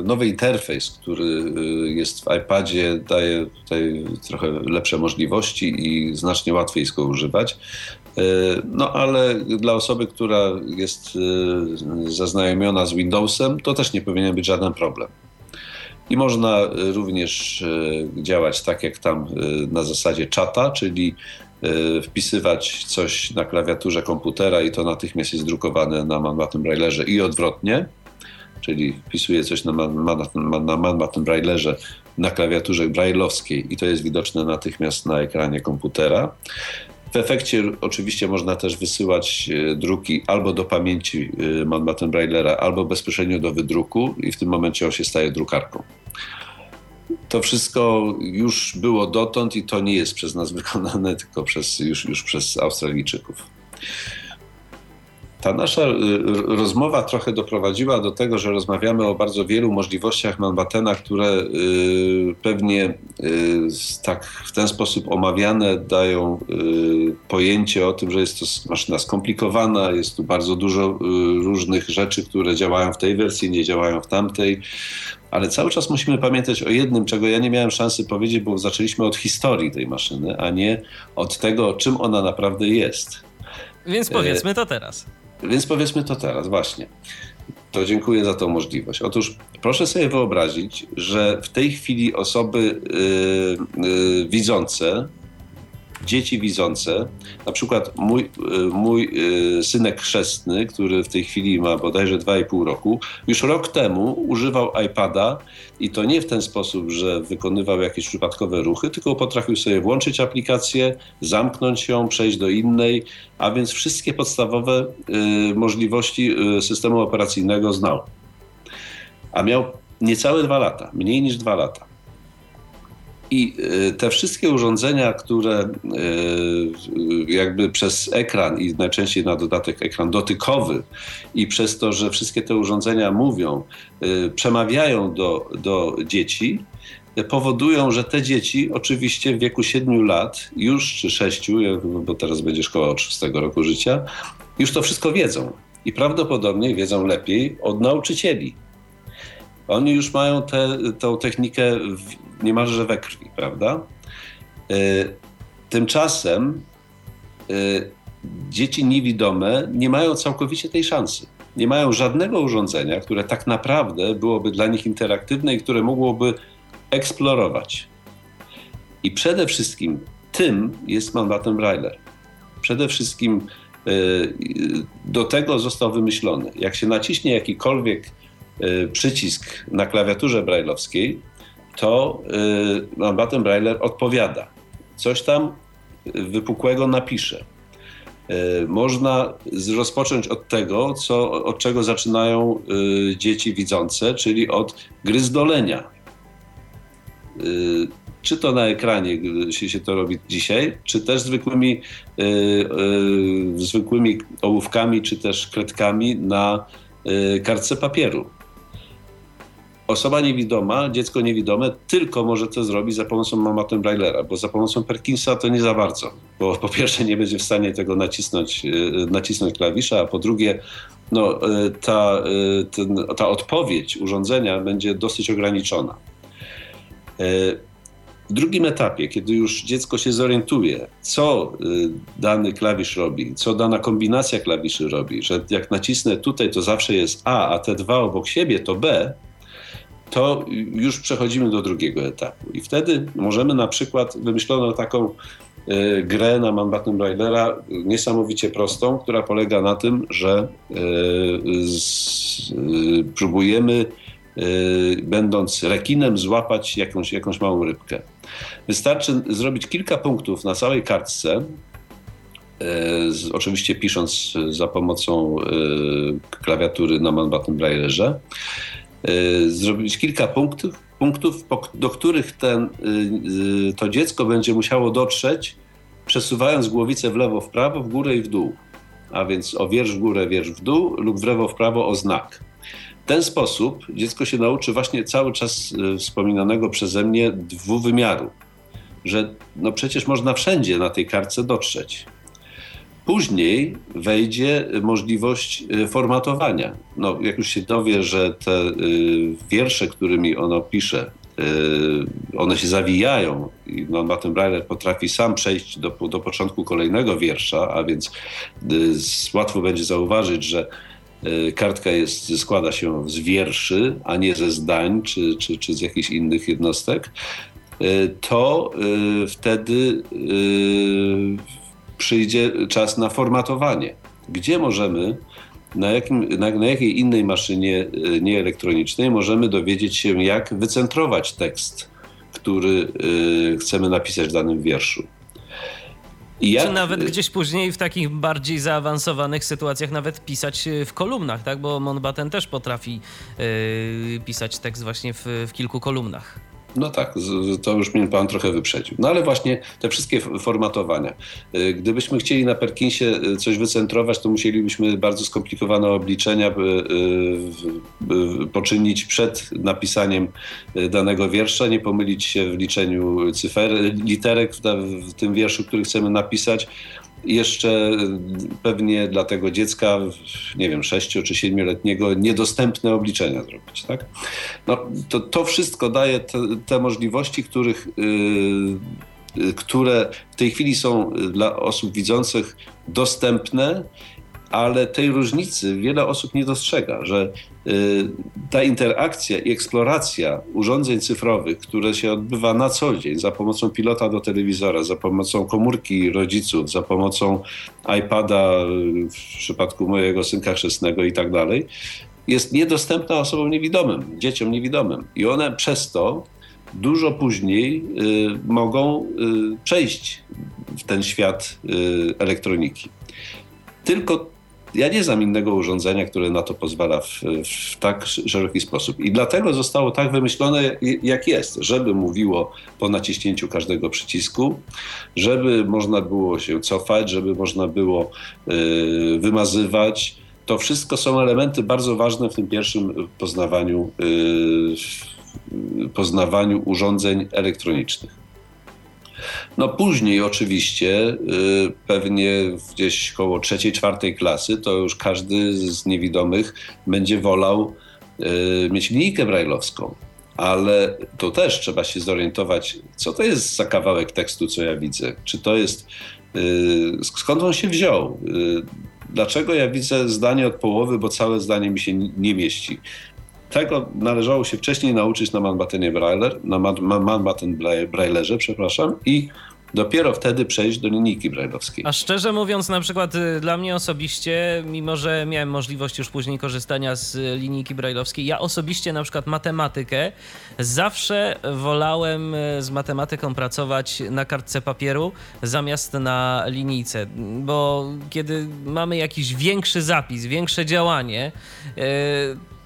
nowy interfejs, który jest w iPadzie, daje tutaj trochę lepsze możliwości i znacznie łatwiej jest go używać. No ale dla osoby, która jest zaznajomiona z Windowsem, to też nie powinien być żaden problem. I można również działać tak jak tam na zasadzie czata, czyli Y, wpisywać coś na klawiaturze komputera i to natychmiast jest drukowane na Manbatten Braillerze i odwrotnie, czyli wpisuję coś na, Man, na Manbatten Braillerze na klawiaturze brailleowskiej i to jest widoczne natychmiast na ekranie komputera. W efekcie oczywiście można też wysyłać y, druki albo do pamięci y, Manbatten Braillera, albo bezpośrednio do wydruku i w tym momencie on się staje drukarką. To wszystko już było dotąd i to nie jest przez nas wykonane, tylko przez, już, już przez Australijczyków. Ta nasza y, rozmowa trochę doprowadziła do tego, że rozmawiamy o bardzo wielu możliwościach Manbattena, które y, pewnie y, tak w ten sposób omawiane dają pojęcie o tym, że jest to maszyna skomplikowana, jest tu bardzo dużo różnych rzeczy, które działają w tej wersji, nie działają w tamtej. Ale cały czas musimy pamiętać o jednym, czego ja nie miałem szansy powiedzieć, bo zaczęliśmy od historii tej maszyny, a nie od tego, czym ona naprawdę jest. Więc powiedzmy to teraz. Więc powiedzmy to teraz, właśnie. To dziękuję za tą możliwość. Otóż proszę sobie wyobrazić, że w tej chwili osoby yy, yy, widzące dzieci widzące, na przykład mój, e, mój e, synek chrzestny, który w tej chwili ma bodajże 2,5 roku, już rok temu używał iPada i to nie w ten sposób, że wykonywał jakieś przypadkowe ruchy, tylko potrafił sobie włączyć aplikację, zamknąć ją, przejść do innej, a więc wszystkie podstawowe y, możliwości systemu operacyjnego znał. A miał niecałe dwa lata, mniej niż dwa lata. I y, te wszystkie urządzenia, które y, jakby przez ekran i najczęściej na dodatek ekran dotykowy i przez to, że wszystkie te urządzenia mówią, y, przemawiają do, do dzieci, powodują, że te dzieci oczywiście w wieku 7 lat już, czy 6, bo teraz będzie szkoła od 6 roku życia, już to wszystko wiedzą. I prawdopodobnie wiedzą lepiej od nauczycieli. Oni już mają tę technikę niemalże we krwi, prawda? E, tymczasem e, dzieci niewidome nie mają całkowicie tej szansy. Nie mają żadnego urządzenia, które tak naprawdę byłoby dla nich interaktywne i które mogłoby eksplorować. I przede wszystkim tym jest mandatem Brailler. Przede wszystkim e, do tego został wymyślony. Jak się naciśnie jakikolwiek przycisk na klawiaturze brailleowskiej, to y, Batten Brailler odpowiada. Coś tam wypukłego napisze. Y, można rozpocząć od tego, co, od czego zaczynają y, dzieci widzące, czyli od gryzdolenia. czy to na ekranie, jeśli się to robi dzisiaj, czy też zwykłymi, zwykłymi ołówkami, czy też kredkami na kartce papieru. Osoba niewidoma, dziecko niewidome tylko może to zrobić za pomocą mamatem Braillera, bo za pomocą Perkinsa to nie za bardzo, bo po pierwsze nie będzie w stanie tego nacisnąć, nacisnąć klawisza, a po drugie no, ta, ten, ta odpowiedź urządzenia będzie dosyć ograniczona. W drugim etapie, kiedy już dziecko się zorientuje, co y, dany klawisz robi, co dana kombinacja klawiszy robi, że jak nacisnę tutaj, to zawsze jest A, a te dwa obok siebie to B, to już przechodzimy do drugiego etapu. I wtedy możemy na przykład, wymyślono taką y, grę na Manbattan Braillera niesamowicie prostą, która polega na tym, że y, próbujemy będąc rekinem, złapać jakąś, jakąś małą rybkę. Wystarczy zrobić kilka punktów na całej kartce, e, oczywiście pisząc za pomocą e, klawiatury na Manbattan Braillerze, e, zrobić kilka punktów, punktów do których ten, to dziecko będzie musiało dotrzeć, przesuwając głowicę w lewo, w prawo, w górę i w dół. A więc o wiersz w górę, wiersz w dół lub w lewo, w prawo o znak ten sposób dziecko się nauczy właśnie cały czas wspominanego przeze mnie dwuwymiaru, że no przecież można wszędzie na tej kartce dotrzeć. Później wejdzie możliwość e, formatowania. No, jak już się dowie, że te e, wiersze, którymi ono pisze, one się zawijają i no, Martin Brailler potrafi sam przejść do, do początku kolejnego wiersza, a więc łatwo będzie zauważyć, że E, kartka jest, składa się z wierszy, a nie ze zdań czy, czy, czy z jakichś innych jednostek, e, to e, wtedy przyjdzie czas na formatowanie. Gdzie możemy, na, jakim, na, na jakiej innej maszynie nieelektronicznej możemy dowiedzieć się, jak wycentrować tekst, który chcemy napisać w danym wierszu. Jak... Czy nawet gdzieś później w takich bardziej zaawansowanych sytuacjach nawet pisać y, w kolumnach, tak? Bo Monbaten też potrafi yy, pisać tekst właśnie w, w kilku kolumnach. No tak, to już mnie pan trochę wyprzedził. No ale właśnie te wszystkie formatowania. Y, gdybyśmy chcieli na Perkinsie y, coś wycentrować, to musielibyśmy bardzo skomplikowane obliczenia y, poczynić przed napisaniem danego wiersza, nie pomylić się w liczeniu cyfer, literek w tym wierszu, który chcemy napisać jeszcze pewnie dla tego dziecka, nie wiem, 6 czy 7-letniego, niedostępne obliczenia zrobić. Tak? No, to, to wszystko daje te, te możliwości, których, yy, które w tej chwili są dla osób widzących dostępne ale tej różnicy wiele osób nie dostrzega, że ta interakcja i eksploracja urządzeń cyfrowych, które się odbywa na co dzień za pomocą pilota do telewizora, za pomocą komórki rodziców, za pomocą iPada w przypadku mojego synka chrzestnego i tak dalej, jest niedostępna osobom niewidomym, dzieciom niewidomym. I one przez to dużo później y, mogą y, przejść w ten świat elektroniki. Tylko ja nie znam innego urządzenia, które na to pozwala w, w, tak szeroki sposób. I dlatego zostało tak wymyślone, jak jest, żeby mówiło po naciśnięciu każdego przycisku, żeby można było się cofać, żeby można było y, wymazywać. To wszystko są elementy bardzo ważne w tym pierwszym poznawaniu, y, poznawaniu urządzeń elektronicznych. No później oczywiście, y, pewnie gdzieś koło trzeciej, czwartej klasy, to już każdy z niewidomych będzie wolał y, mieć linijkę brajlowską. Ale to też trzeba się zorientować, co to jest za kawałek tekstu, co ja widzę. Czy to jest, y, skąd on się wziął? Dlaczego ja widzę zdanie od połowy, bo całe zdanie mi się nie mieści? Tego należało się wcześniej nauczyć na Manbattenie Brailler, na Manbatten Braillerze, przepraszam, i dopiero wtedy przejść do linijki brajlowskiej. A szczerze mówiąc, na przykład y, dla mnie osobiście, mimo że miałem możliwość już później korzystania z linijki brajlowskiej, ja osobiście na przykład matematykę zawsze wolałem y, z matematyką pracować na kartce papieru zamiast na linijce, bo kiedy mamy jakiś większy zapis, większe działanie,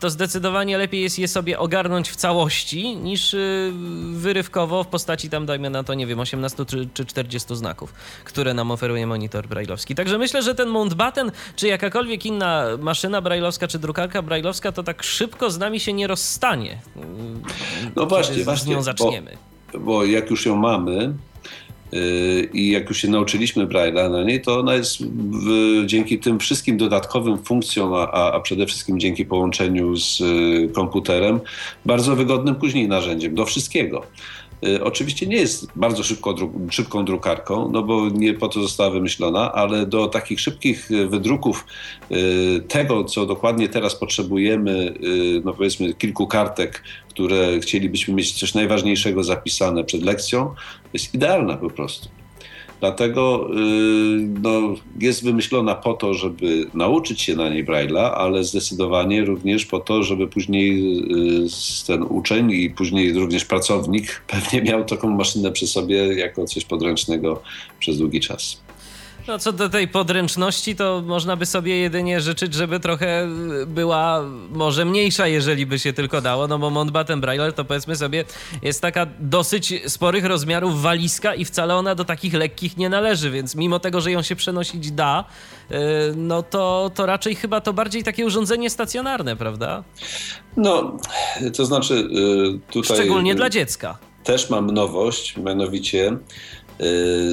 to zdecydowanie lepiej jest je sobie ogarnąć w całości, niż y, wyrywkowo w postaci tam, dajmy na to, nie wiem, 18 czy, czy 40 znaków, które nam oferuje monitor brajlowski. Także myślę, że ten Mountbatten, czy jakakolwiek inna maszyna brajlowska, czy drukarka brajlowska, to tak szybko z nami się nie rozstanie. No właśnie, właśnie. Z nią zaczniemy. Bo, bo jak już ją mamy, y, i jak już się nauczyliśmy Braille'a na niej, to ona jest w, dzięki tym wszystkim dodatkowym funkcjom, a, a przede wszystkim dzięki połączeniu z y, komputerem, bardzo wygodnym później narzędziem do wszystkiego. Y, oczywiście nie jest bardzo szybko, szybką drukarką, no bo nie po to została wymyślona, ale do takich szybkich y, wydruków y, tego, co dokładnie teraz potrzebujemy, no powiedzmy kilku kartek, które chcielibyśmy mieć coś najważniejszego zapisane przed lekcją, jest idealna po prostu. Dlatego y, no, jest wymyślona po to, żeby nauczyć się na niej Braille'a, ale zdecydowanie również po to, żeby później y, ten uczeń i później również pracownik pewnie miał taką maszynę przy sobie jako coś podręcznego przez długi czas. No co do tej podręczności, to można by sobie jedynie życzyć, żeby trochę była może mniejsza, jeżeli by się tylko dało, no bo Mountbatten Braille to powiedzmy sobie jest taka dosyć sporych rozmiarów walizka i wcale ona do takich lekkich nie należy, więc mimo tego, że ją się przenosić da, y, no to, to raczej chyba to bardziej takie urządzenie stacjonarne, prawda? No, to znaczy y, tutaj... Szczególnie dla dziecka. Też mam nowość, mianowicie Y,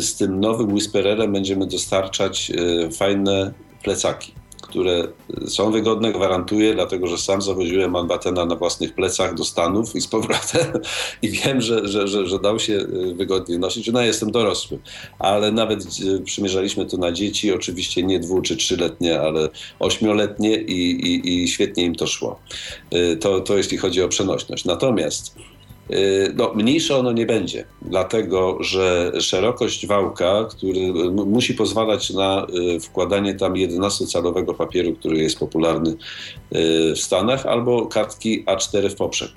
z tym nowym Whispererem będziemy dostarczać y, fajne plecaki, które są wygodne, gwarantuję, dlatego że sam zawoziłem Manbattena na własnych plecach do Stanów i z powrotem i wiem, że, że, że, że dał się y, wygodnie nosić. No jestem dorosły, ale nawet przymierzaliśmy to na dzieci, oczywiście nie dwu czy trzyletnie, ale ośmioletnie i, i, i świetnie im to szło. To, to jeśli chodzi o przenośność. Natomiast Y, no, mniejsze ono nie będzie, dlatego że szerokość wałka, który musi pozwalać na y, wkładanie tam 11-calowego papieru, który jest popularny y, w Stanach, albo kartki A4 w poprzek.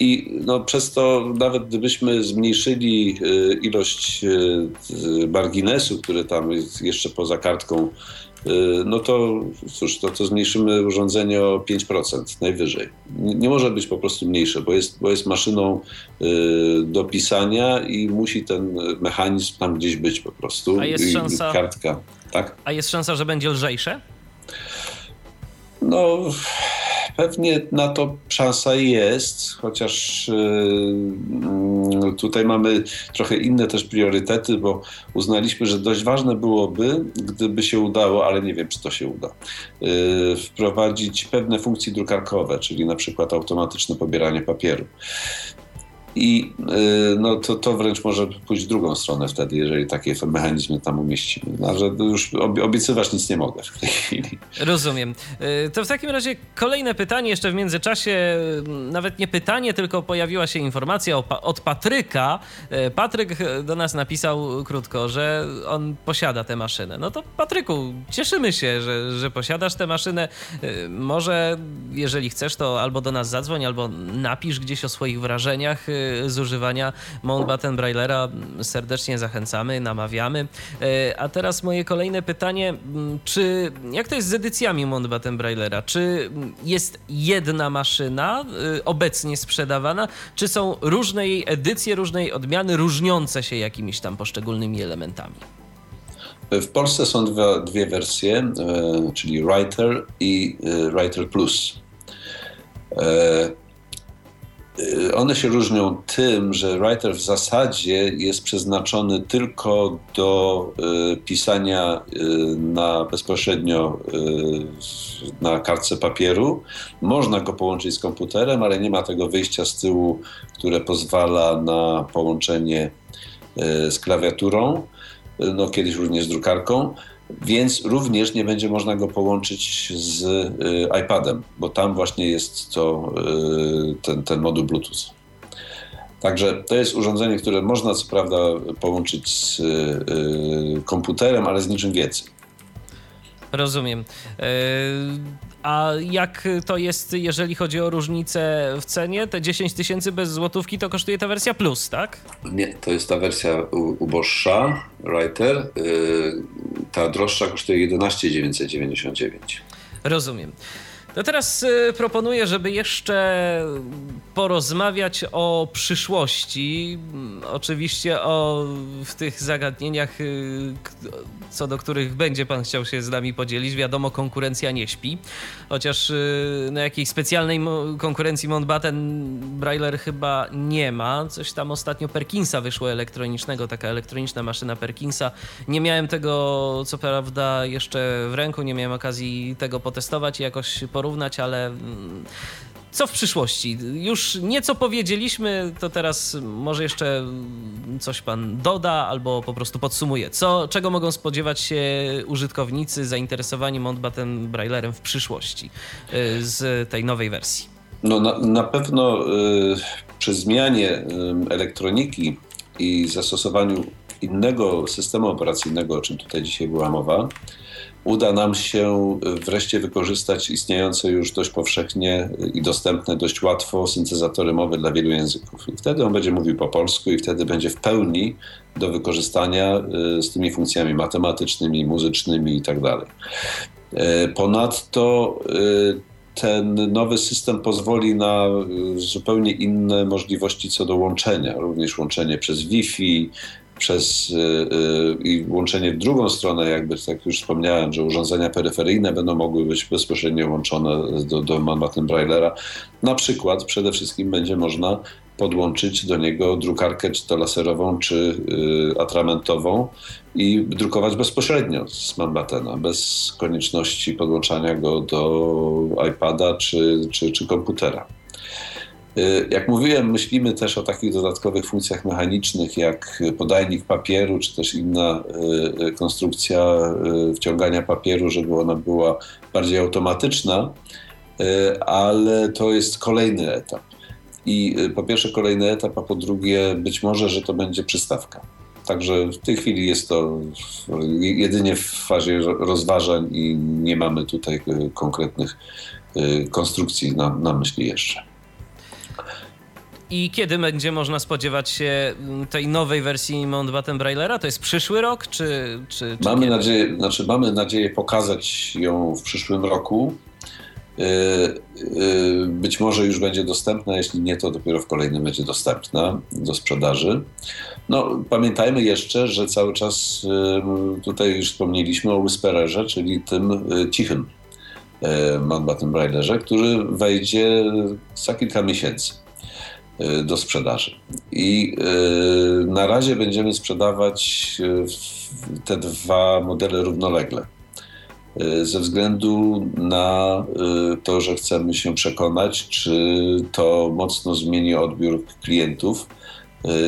I no, przez to, nawet gdybyśmy zmniejszyli ilość marginesu, który tam jest jeszcze poza kartką Y, no to cóż, to, to zmniejszymy urządzenie o 5% najwyżej. Nie, nie może być po prostu mniejsze, bo jest, bo jest maszyną y, do pisania i musi ten mechanizm tam gdzieś być po prostu. A jest I, szansa. Kartka, tak? A jest szansa, że będzie lżejsze? No, pewnie na to szansa jest, chociaż yy, tutaj mamy trochę inne też priorytety, bo uznaliśmy, że dość ważne byłoby, gdyby się udało, ale nie wiem, czy to się uda, yy, wprowadzić pewne funkcje drukarkowe, czyli na przykład automatyczne pobieranie papieru. I y, no, to, to wręcz może pójść w drugą stronę wtedy, jeżeli takie mechanizmy tam umieścimy. No, że już obiecywać nic nie mogę w tej chwili. Rozumiem. Y, to w takim razie kolejne pytanie jeszcze w międzyczasie, nawet nie pytanie, tylko pojawiła się informacja od Patryka. Y, Patryk do nas napisał krótko, że on posiada tę maszynę. No to Patryku, cieszymy się, że, że posiadasz tę maszynę. Może jeżeli chcesz, to albo do nas zadzwoń, albo napisz gdzieś o swoich wrażeniach z używania Mountbatten Braillera serdecznie zachęcamy, namawiamy. E, a teraz moje kolejne pytanie, czy jak to jest z edycjami Mountbatten Braillera? Czy jest jedna maszyna e, obecnie sprzedawana, czy są różne jej edycje, różne odmiany, różniące się jakimiś tam poszczególnymi elementami? W Polsce są dwie, dwie wersje, e, czyli Writer i Writer Plus. Y, one się różnią tym, że writer w zasadzie jest przeznaczony tylko do y, pisania y, na bezpośrednio na kartce papieru. Można go połączyć z komputerem, ale nie ma tego wyjścia z tyłu, które pozwala na połączenie z klawiaturą, no kiedyś również z drukarką więc również nie będzie można go połączyć z y, iPadem, bo tam właśnie jest to, y, ten, ten moduł Bluetooth. Także to jest urządzenie, które można co prawda połączyć z y, komputerem, ale z niczym więcej. Rozumiem. A jak to jest, jeżeli chodzi o różnicę w cenie? Te 10 tysięcy bez złotówki to kosztuje ta wersja plus, tak? Nie, to jest ta wersja uboższa, Writer. Y, ta droższa kosztuje 11 999. Rozumiem. To teraz y, proponuję, żeby jeszcze porozmawiać o przyszłości. Mm, oczywiście o w tych zagadnieniach, y, co do których będzie Pan chciał się z nami podzielić. Wiadomo, konkurencja nie śpi. Chociaż y, na jakiejś specjalnej konkurencji Mountbatten Brailler chyba nie ma. Coś tam ostatnio Perkinsa wyszło elektronicznego, taka elektroniczna maszyna Perkinsa. Nie miałem tego, co prawda, jeszcze w ręku, nie miałem okazji tego potestować i jakoś porównać, ale mm, co w przyszłości? Już nieco powiedzieliśmy, to teraz może jeszcze coś pan doda albo po prostu podsumuje. Co, czego mogą spodziewać się użytkownicy zainteresowani Mountbatten Braillerem w przyszłości y, z tej nowej wersji? No na, na pewno y, przy zmianie y, elektroniki i zastosowaniu innego systemu operacyjnego, o czym tutaj dzisiaj była mowa, uda nam się wreszcie wykorzystać istniejące już dość powszechnie i dostępne dość łatwo syntezatory mowy dla wielu języków. I wtedy on będzie mówił po polsku i wtedy będzie w pełni do wykorzystania y, z tymi funkcjami matematycznymi, muzycznymi itd. Tak ponadto ten nowy system pozwoli na zupełnie inne możliwości co do łączenia, również łączenie przez Wi-Fi, przez y, y, i łączenie w drugą stronę, jakby tak już wspomniałem, że urządzenia peryferyjne będą mogły być bezpośrednio łączone do, do Manhattan Braillera. Na przykład przede wszystkim będzie można podłączyć do niego drukarkę czy to laserową, czy y, atramentową i drukować bezpośrednio z Manbattena, bez konieczności podłączania go do iPada czy, czy, czy komputera. Y, jak mówiłem, myślimy też o takich dodatkowych funkcjach mechanicznych, jak podajnik papieru, czy też inna y, y, konstrukcja wciągania papieru, żeby ona była bardziej automatyczna, ale to jest kolejny etap. I po pierwsze kolejny etap, a po drugie być może, że to będzie przystawka. Także w tej chwili jest to jedynie w fazie rozważań i nie mamy tutaj konkretnych konstrukcji na, na myśli jeszcze. I kiedy będzie można spodziewać się mm, tej nowej wersji Mountbatten Braillera? To jest przyszły rok, czy, czy, czy mamy, nadzieję, znaczy mamy nadzieję pokazać ją w przyszłym roku. Y, y, być może już będzie dostępna, jeśli nie, to dopiero w kolejnym będzie dostępna do sprzedaży. No, pamiętajmy jeszcze, że cały czas y, tutaj już wspomnieliśmy o Whispererze, czyli tym cichym Mountbatten Braillerze, który wejdzie za kilka miesięcy. Y, do sprzedaży. I y, na razie będziemy sprzedawać te dwa modele równolegle. Ze względu na to, że chcemy się przekonać, czy to mocno zmieni odbiór klientów,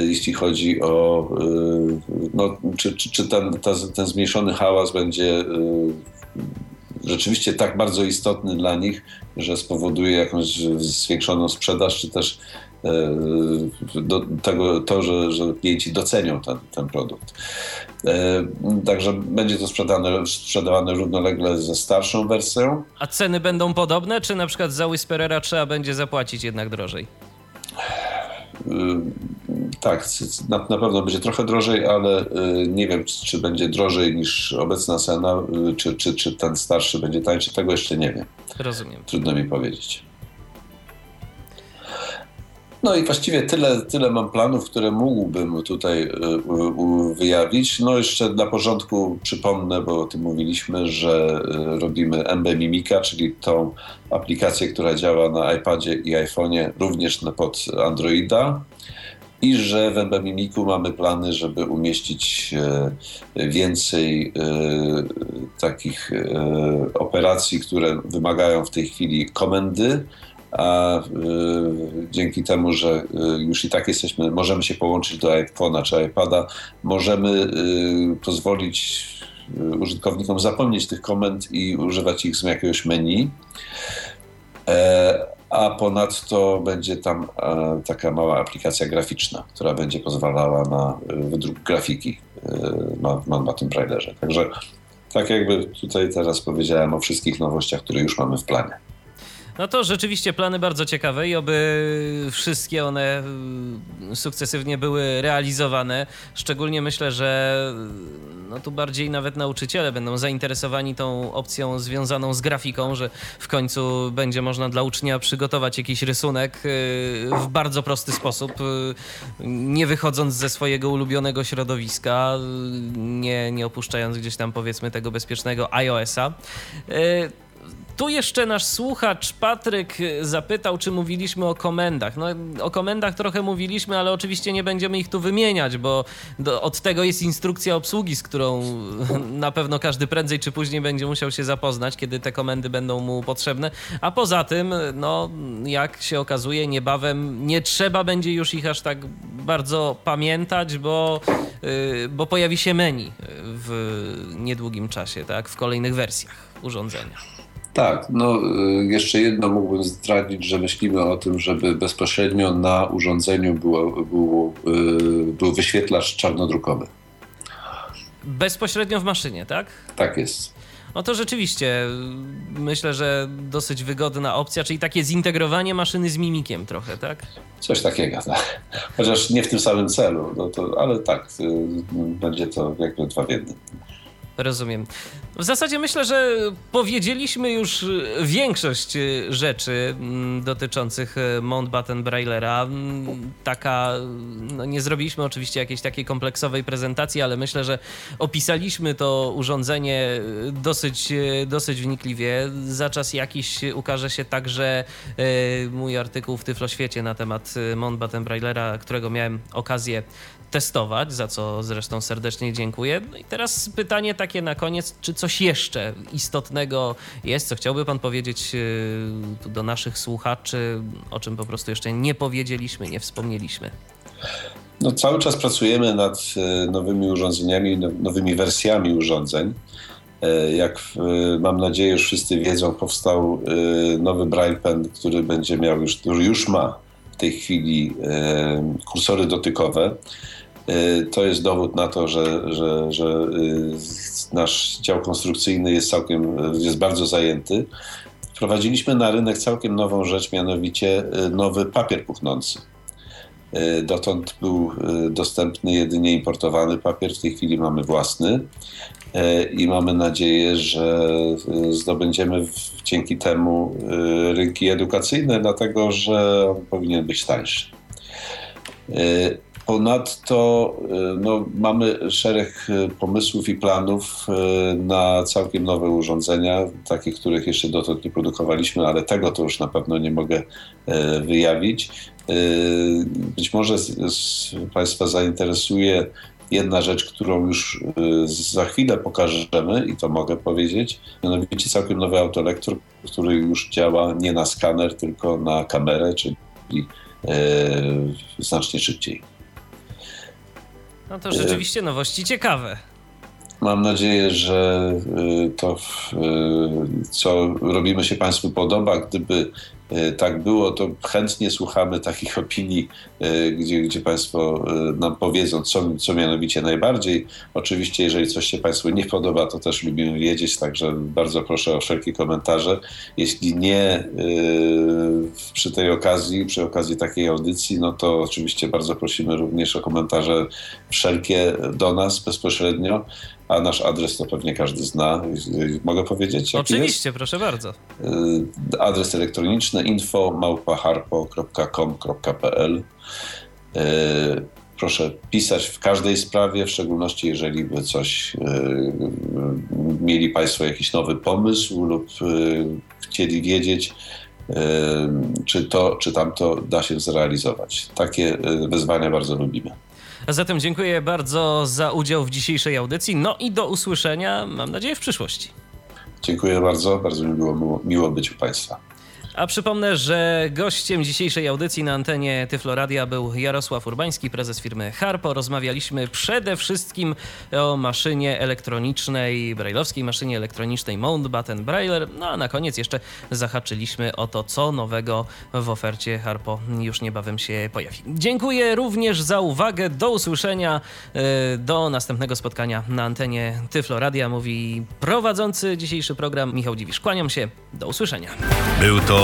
jeśli chodzi o, no, czy, czy, czy ten, ten zmniejszony hałas będzie rzeczywiście tak bardzo istotny dla nich, że spowoduje jakąś zwiększoną sprzedaż, czy też E, do tego, to, że, że klienci docenią ten, ten produkt. E, także będzie to sprzedane, sprzedawane równolegle ze starszą wersją. A ceny będą podobne, czy na przykład za Whisperera trzeba będzie zapłacić jednak drożej? E, tak, na, na, pewno będzie trochę drożej, ale nie wiem, czy, czy będzie drożej niż obecna cena, czy, czy, czy ten starszy będzie tańszy, tego jeszcze nie wiem. Rozumiem. Trudno mi powiedzieć. No i właściwie tyle, tyle mam planów, które mógłbym tutaj y, wyjawić. No jeszcze dla porządku przypomnę, bo o tym mówiliśmy, że y, robimy MB Mimika, czyli tą aplikację, która działa na iPadzie i iPhone'ie, również pod Androida. I że w MB Mimiku mamy plany, żeby umieścić więcej takich operacji, które wymagają w tej chwili komendy, a y, dzięki temu, że y, już i tak jesteśmy, możemy się połączyć do iPhone'a czy iPada, możemy y, pozwolić użytkownikom zapomnieć tych komend i używać ich z jakiegoś menu. E, a ponadto będzie tam e, taka mała aplikacja graficzna, która będzie pozwalała na wydruk grafiki na, na tym Braillerze. Także tak jakby tutaj teraz powiedziałem o wszystkich nowościach, które już mamy w planie. No to rzeczywiście plany bardzo ciekawe i oby wszystkie one y, sukcesywnie były realizowane. Szczególnie myślę, że no tu bardziej nawet nauczyciele będą zainteresowani tą opcją związaną z grafiką, że w końcu będzie można dla ucznia przygotować jakiś rysunek y, w bardzo prosty sposób, y, nie wychodząc ze swojego ulubionego środowiska, nie, nie opuszczając gdzieś tam powiedzmy tego bezpiecznego iOS-a. Tu jeszcze nasz słuchacz Patryk zapytał, czy mówiliśmy o komendach. No, o komendach trochę mówiliśmy, ale oczywiście nie będziemy ich tu wymieniać, bo do, od tego jest instrukcja obsługi, z którą na pewno każdy prędzej czy później będzie musiał się zapoznać, kiedy te komendy będą mu potrzebne. A poza tym, no, jak się okazuje, niebawem nie trzeba będzie już ich aż tak bardzo pamiętać, bo, yy, bo pojawi się menu w niedługim czasie, tak, w kolejnych wersjach urządzenia. Tak, no y, jeszcze jedno mógłbym zdradzić, że myślimy o tym, żeby bezpośrednio na urządzeniu było, było, y, był wyświetlacz czarnodrukowy. Bezpośrednio w maszynie, tak? Tak jest. No to rzeczywiście myślę, że dosyć wygodna opcja, czyli takie zintegrowanie maszyny z mimikiem trochę, tak? Coś takiego, tak. Chociaż nie w tym samym celu, no to, ale tak, y, będzie to jakby dwa w jednym. Rozumiem. W zasadzie myślę, że powiedzieliśmy już większość rzeczy mm, dotyczących e, Mountbatten Braillera. Mm, taka, no nie zrobiliśmy oczywiście jakiejś takiej kompleksowej prezentacji, ale myślę, że opisaliśmy to urządzenie dosyć, e, dosyć wnikliwie. Za czas jakiś ukaże się także e, mój artykuł w Tyfloświecie na temat Mountbatten Braillera, którego miałem okazję testować, za co zresztą serdecznie dziękuję. No i teraz pytanie takie na koniec, czy coś jeszcze istotnego jest, co chciałby Pan powiedzieć y, do naszych słuchaczy, o czym po prostu jeszcze nie powiedzieliśmy, nie wspomnieliśmy? No, cały czas pracujemy nad y, nowymi urządzeniami, no, nowymi wersjami urządzeń. Y, jak mam nadzieję, już wszyscy wiedzą, powstał nowy Braille Pen, który będzie miał już, który już ma w tej chwili kursory dotykowe. Y, to jest dowód na to, że, że, że y, nasz dział konstrukcyjny jest całkiem, jest bardzo zajęty. Wprowadziliśmy na rynek całkiem nową rzecz, mianowicie y, nowy papier puchnący. Dotąd był dostępny jedynie importowany papier, w tej chwili mamy własny i mamy nadzieję, że zdobędziemy dzięki temu rynki edukacyjne, dlatego że on powinien być tańszy. Ponadto y, no, mamy szereg y, pomysłów i planów y, na całkiem nowe urządzenia, takie, których jeszcze dotąd nie produkowaliśmy, ale tego to już na pewno nie mogę wyjawić. Być może Państwa zainteresuje jedna rzecz, którą już za chwilę pokażemy i to mogę powiedzieć, mianowicie całkiem nowy autolektor, który już działa nie na skaner, tylko na kamerę, czyli znacznie szybciej. No to rzeczywiście nowości ciekawe. Mam nadzieję, że y, to, y, co robimy, się Państwu podoba. Gdyby tak było, to chętnie słuchamy takich opinii, gdzie, gdzie Państwo nam powiedzą, co, co mianowicie najbardziej. Oczywiście, jeżeli coś się Państwu nie podoba, to też lubimy wiedzieć, także bardzo proszę o wszelkie komentarze. Jeśli nie przy tej okazji, przy okazji takiej audycji, no to oczywiście bardzo prosimy również o komentarze wszelkie do nas bezpośrednio a nasz adres to pewnie każdy zna. Mogę powiedzieć? Oczywiście, proszę bardzo. Y, adres elektroniczny info małpaharpo.com.pl y, Proszę pisać w każdej sprawie, w szczególności jeżeli by coś y, mieli Państwo jakiś nowy pomysł lub chcieli wiedzieć, czy to, czy tamto da się zrealizować. Takie wyzwania bardzo lubimy. Zatem dziękuję bardzo za udział w dzisiejszej audycji. No i do usłyszenia, mam nadzieję, w przyszłości. Dziękuję bardzo, bardzo mi było miło być u Państwa. A przypomnę, że gościem dzisiejszej audycji na antenie Tyfloradia był Jarosław Urbański, prezes firmy Harpo. Rozmawialiśmy przede wszystkim o maszynie elektronicznej, brailleowskiej maszynie elektronicznej Mountbatten Brailler. No a na koniec jeszcze zahaczyliśmy o to, co nowego w ofercie Harpo już niebawem się pojawi. Dziękuję również za uwagę. Do usłyszenia. E, do następnego spotkania na antenie Tyfloradia mówi prowadzący dzisiejszy program Michał Dziwisz. Kłaniam się. Do usłyszenia. Był to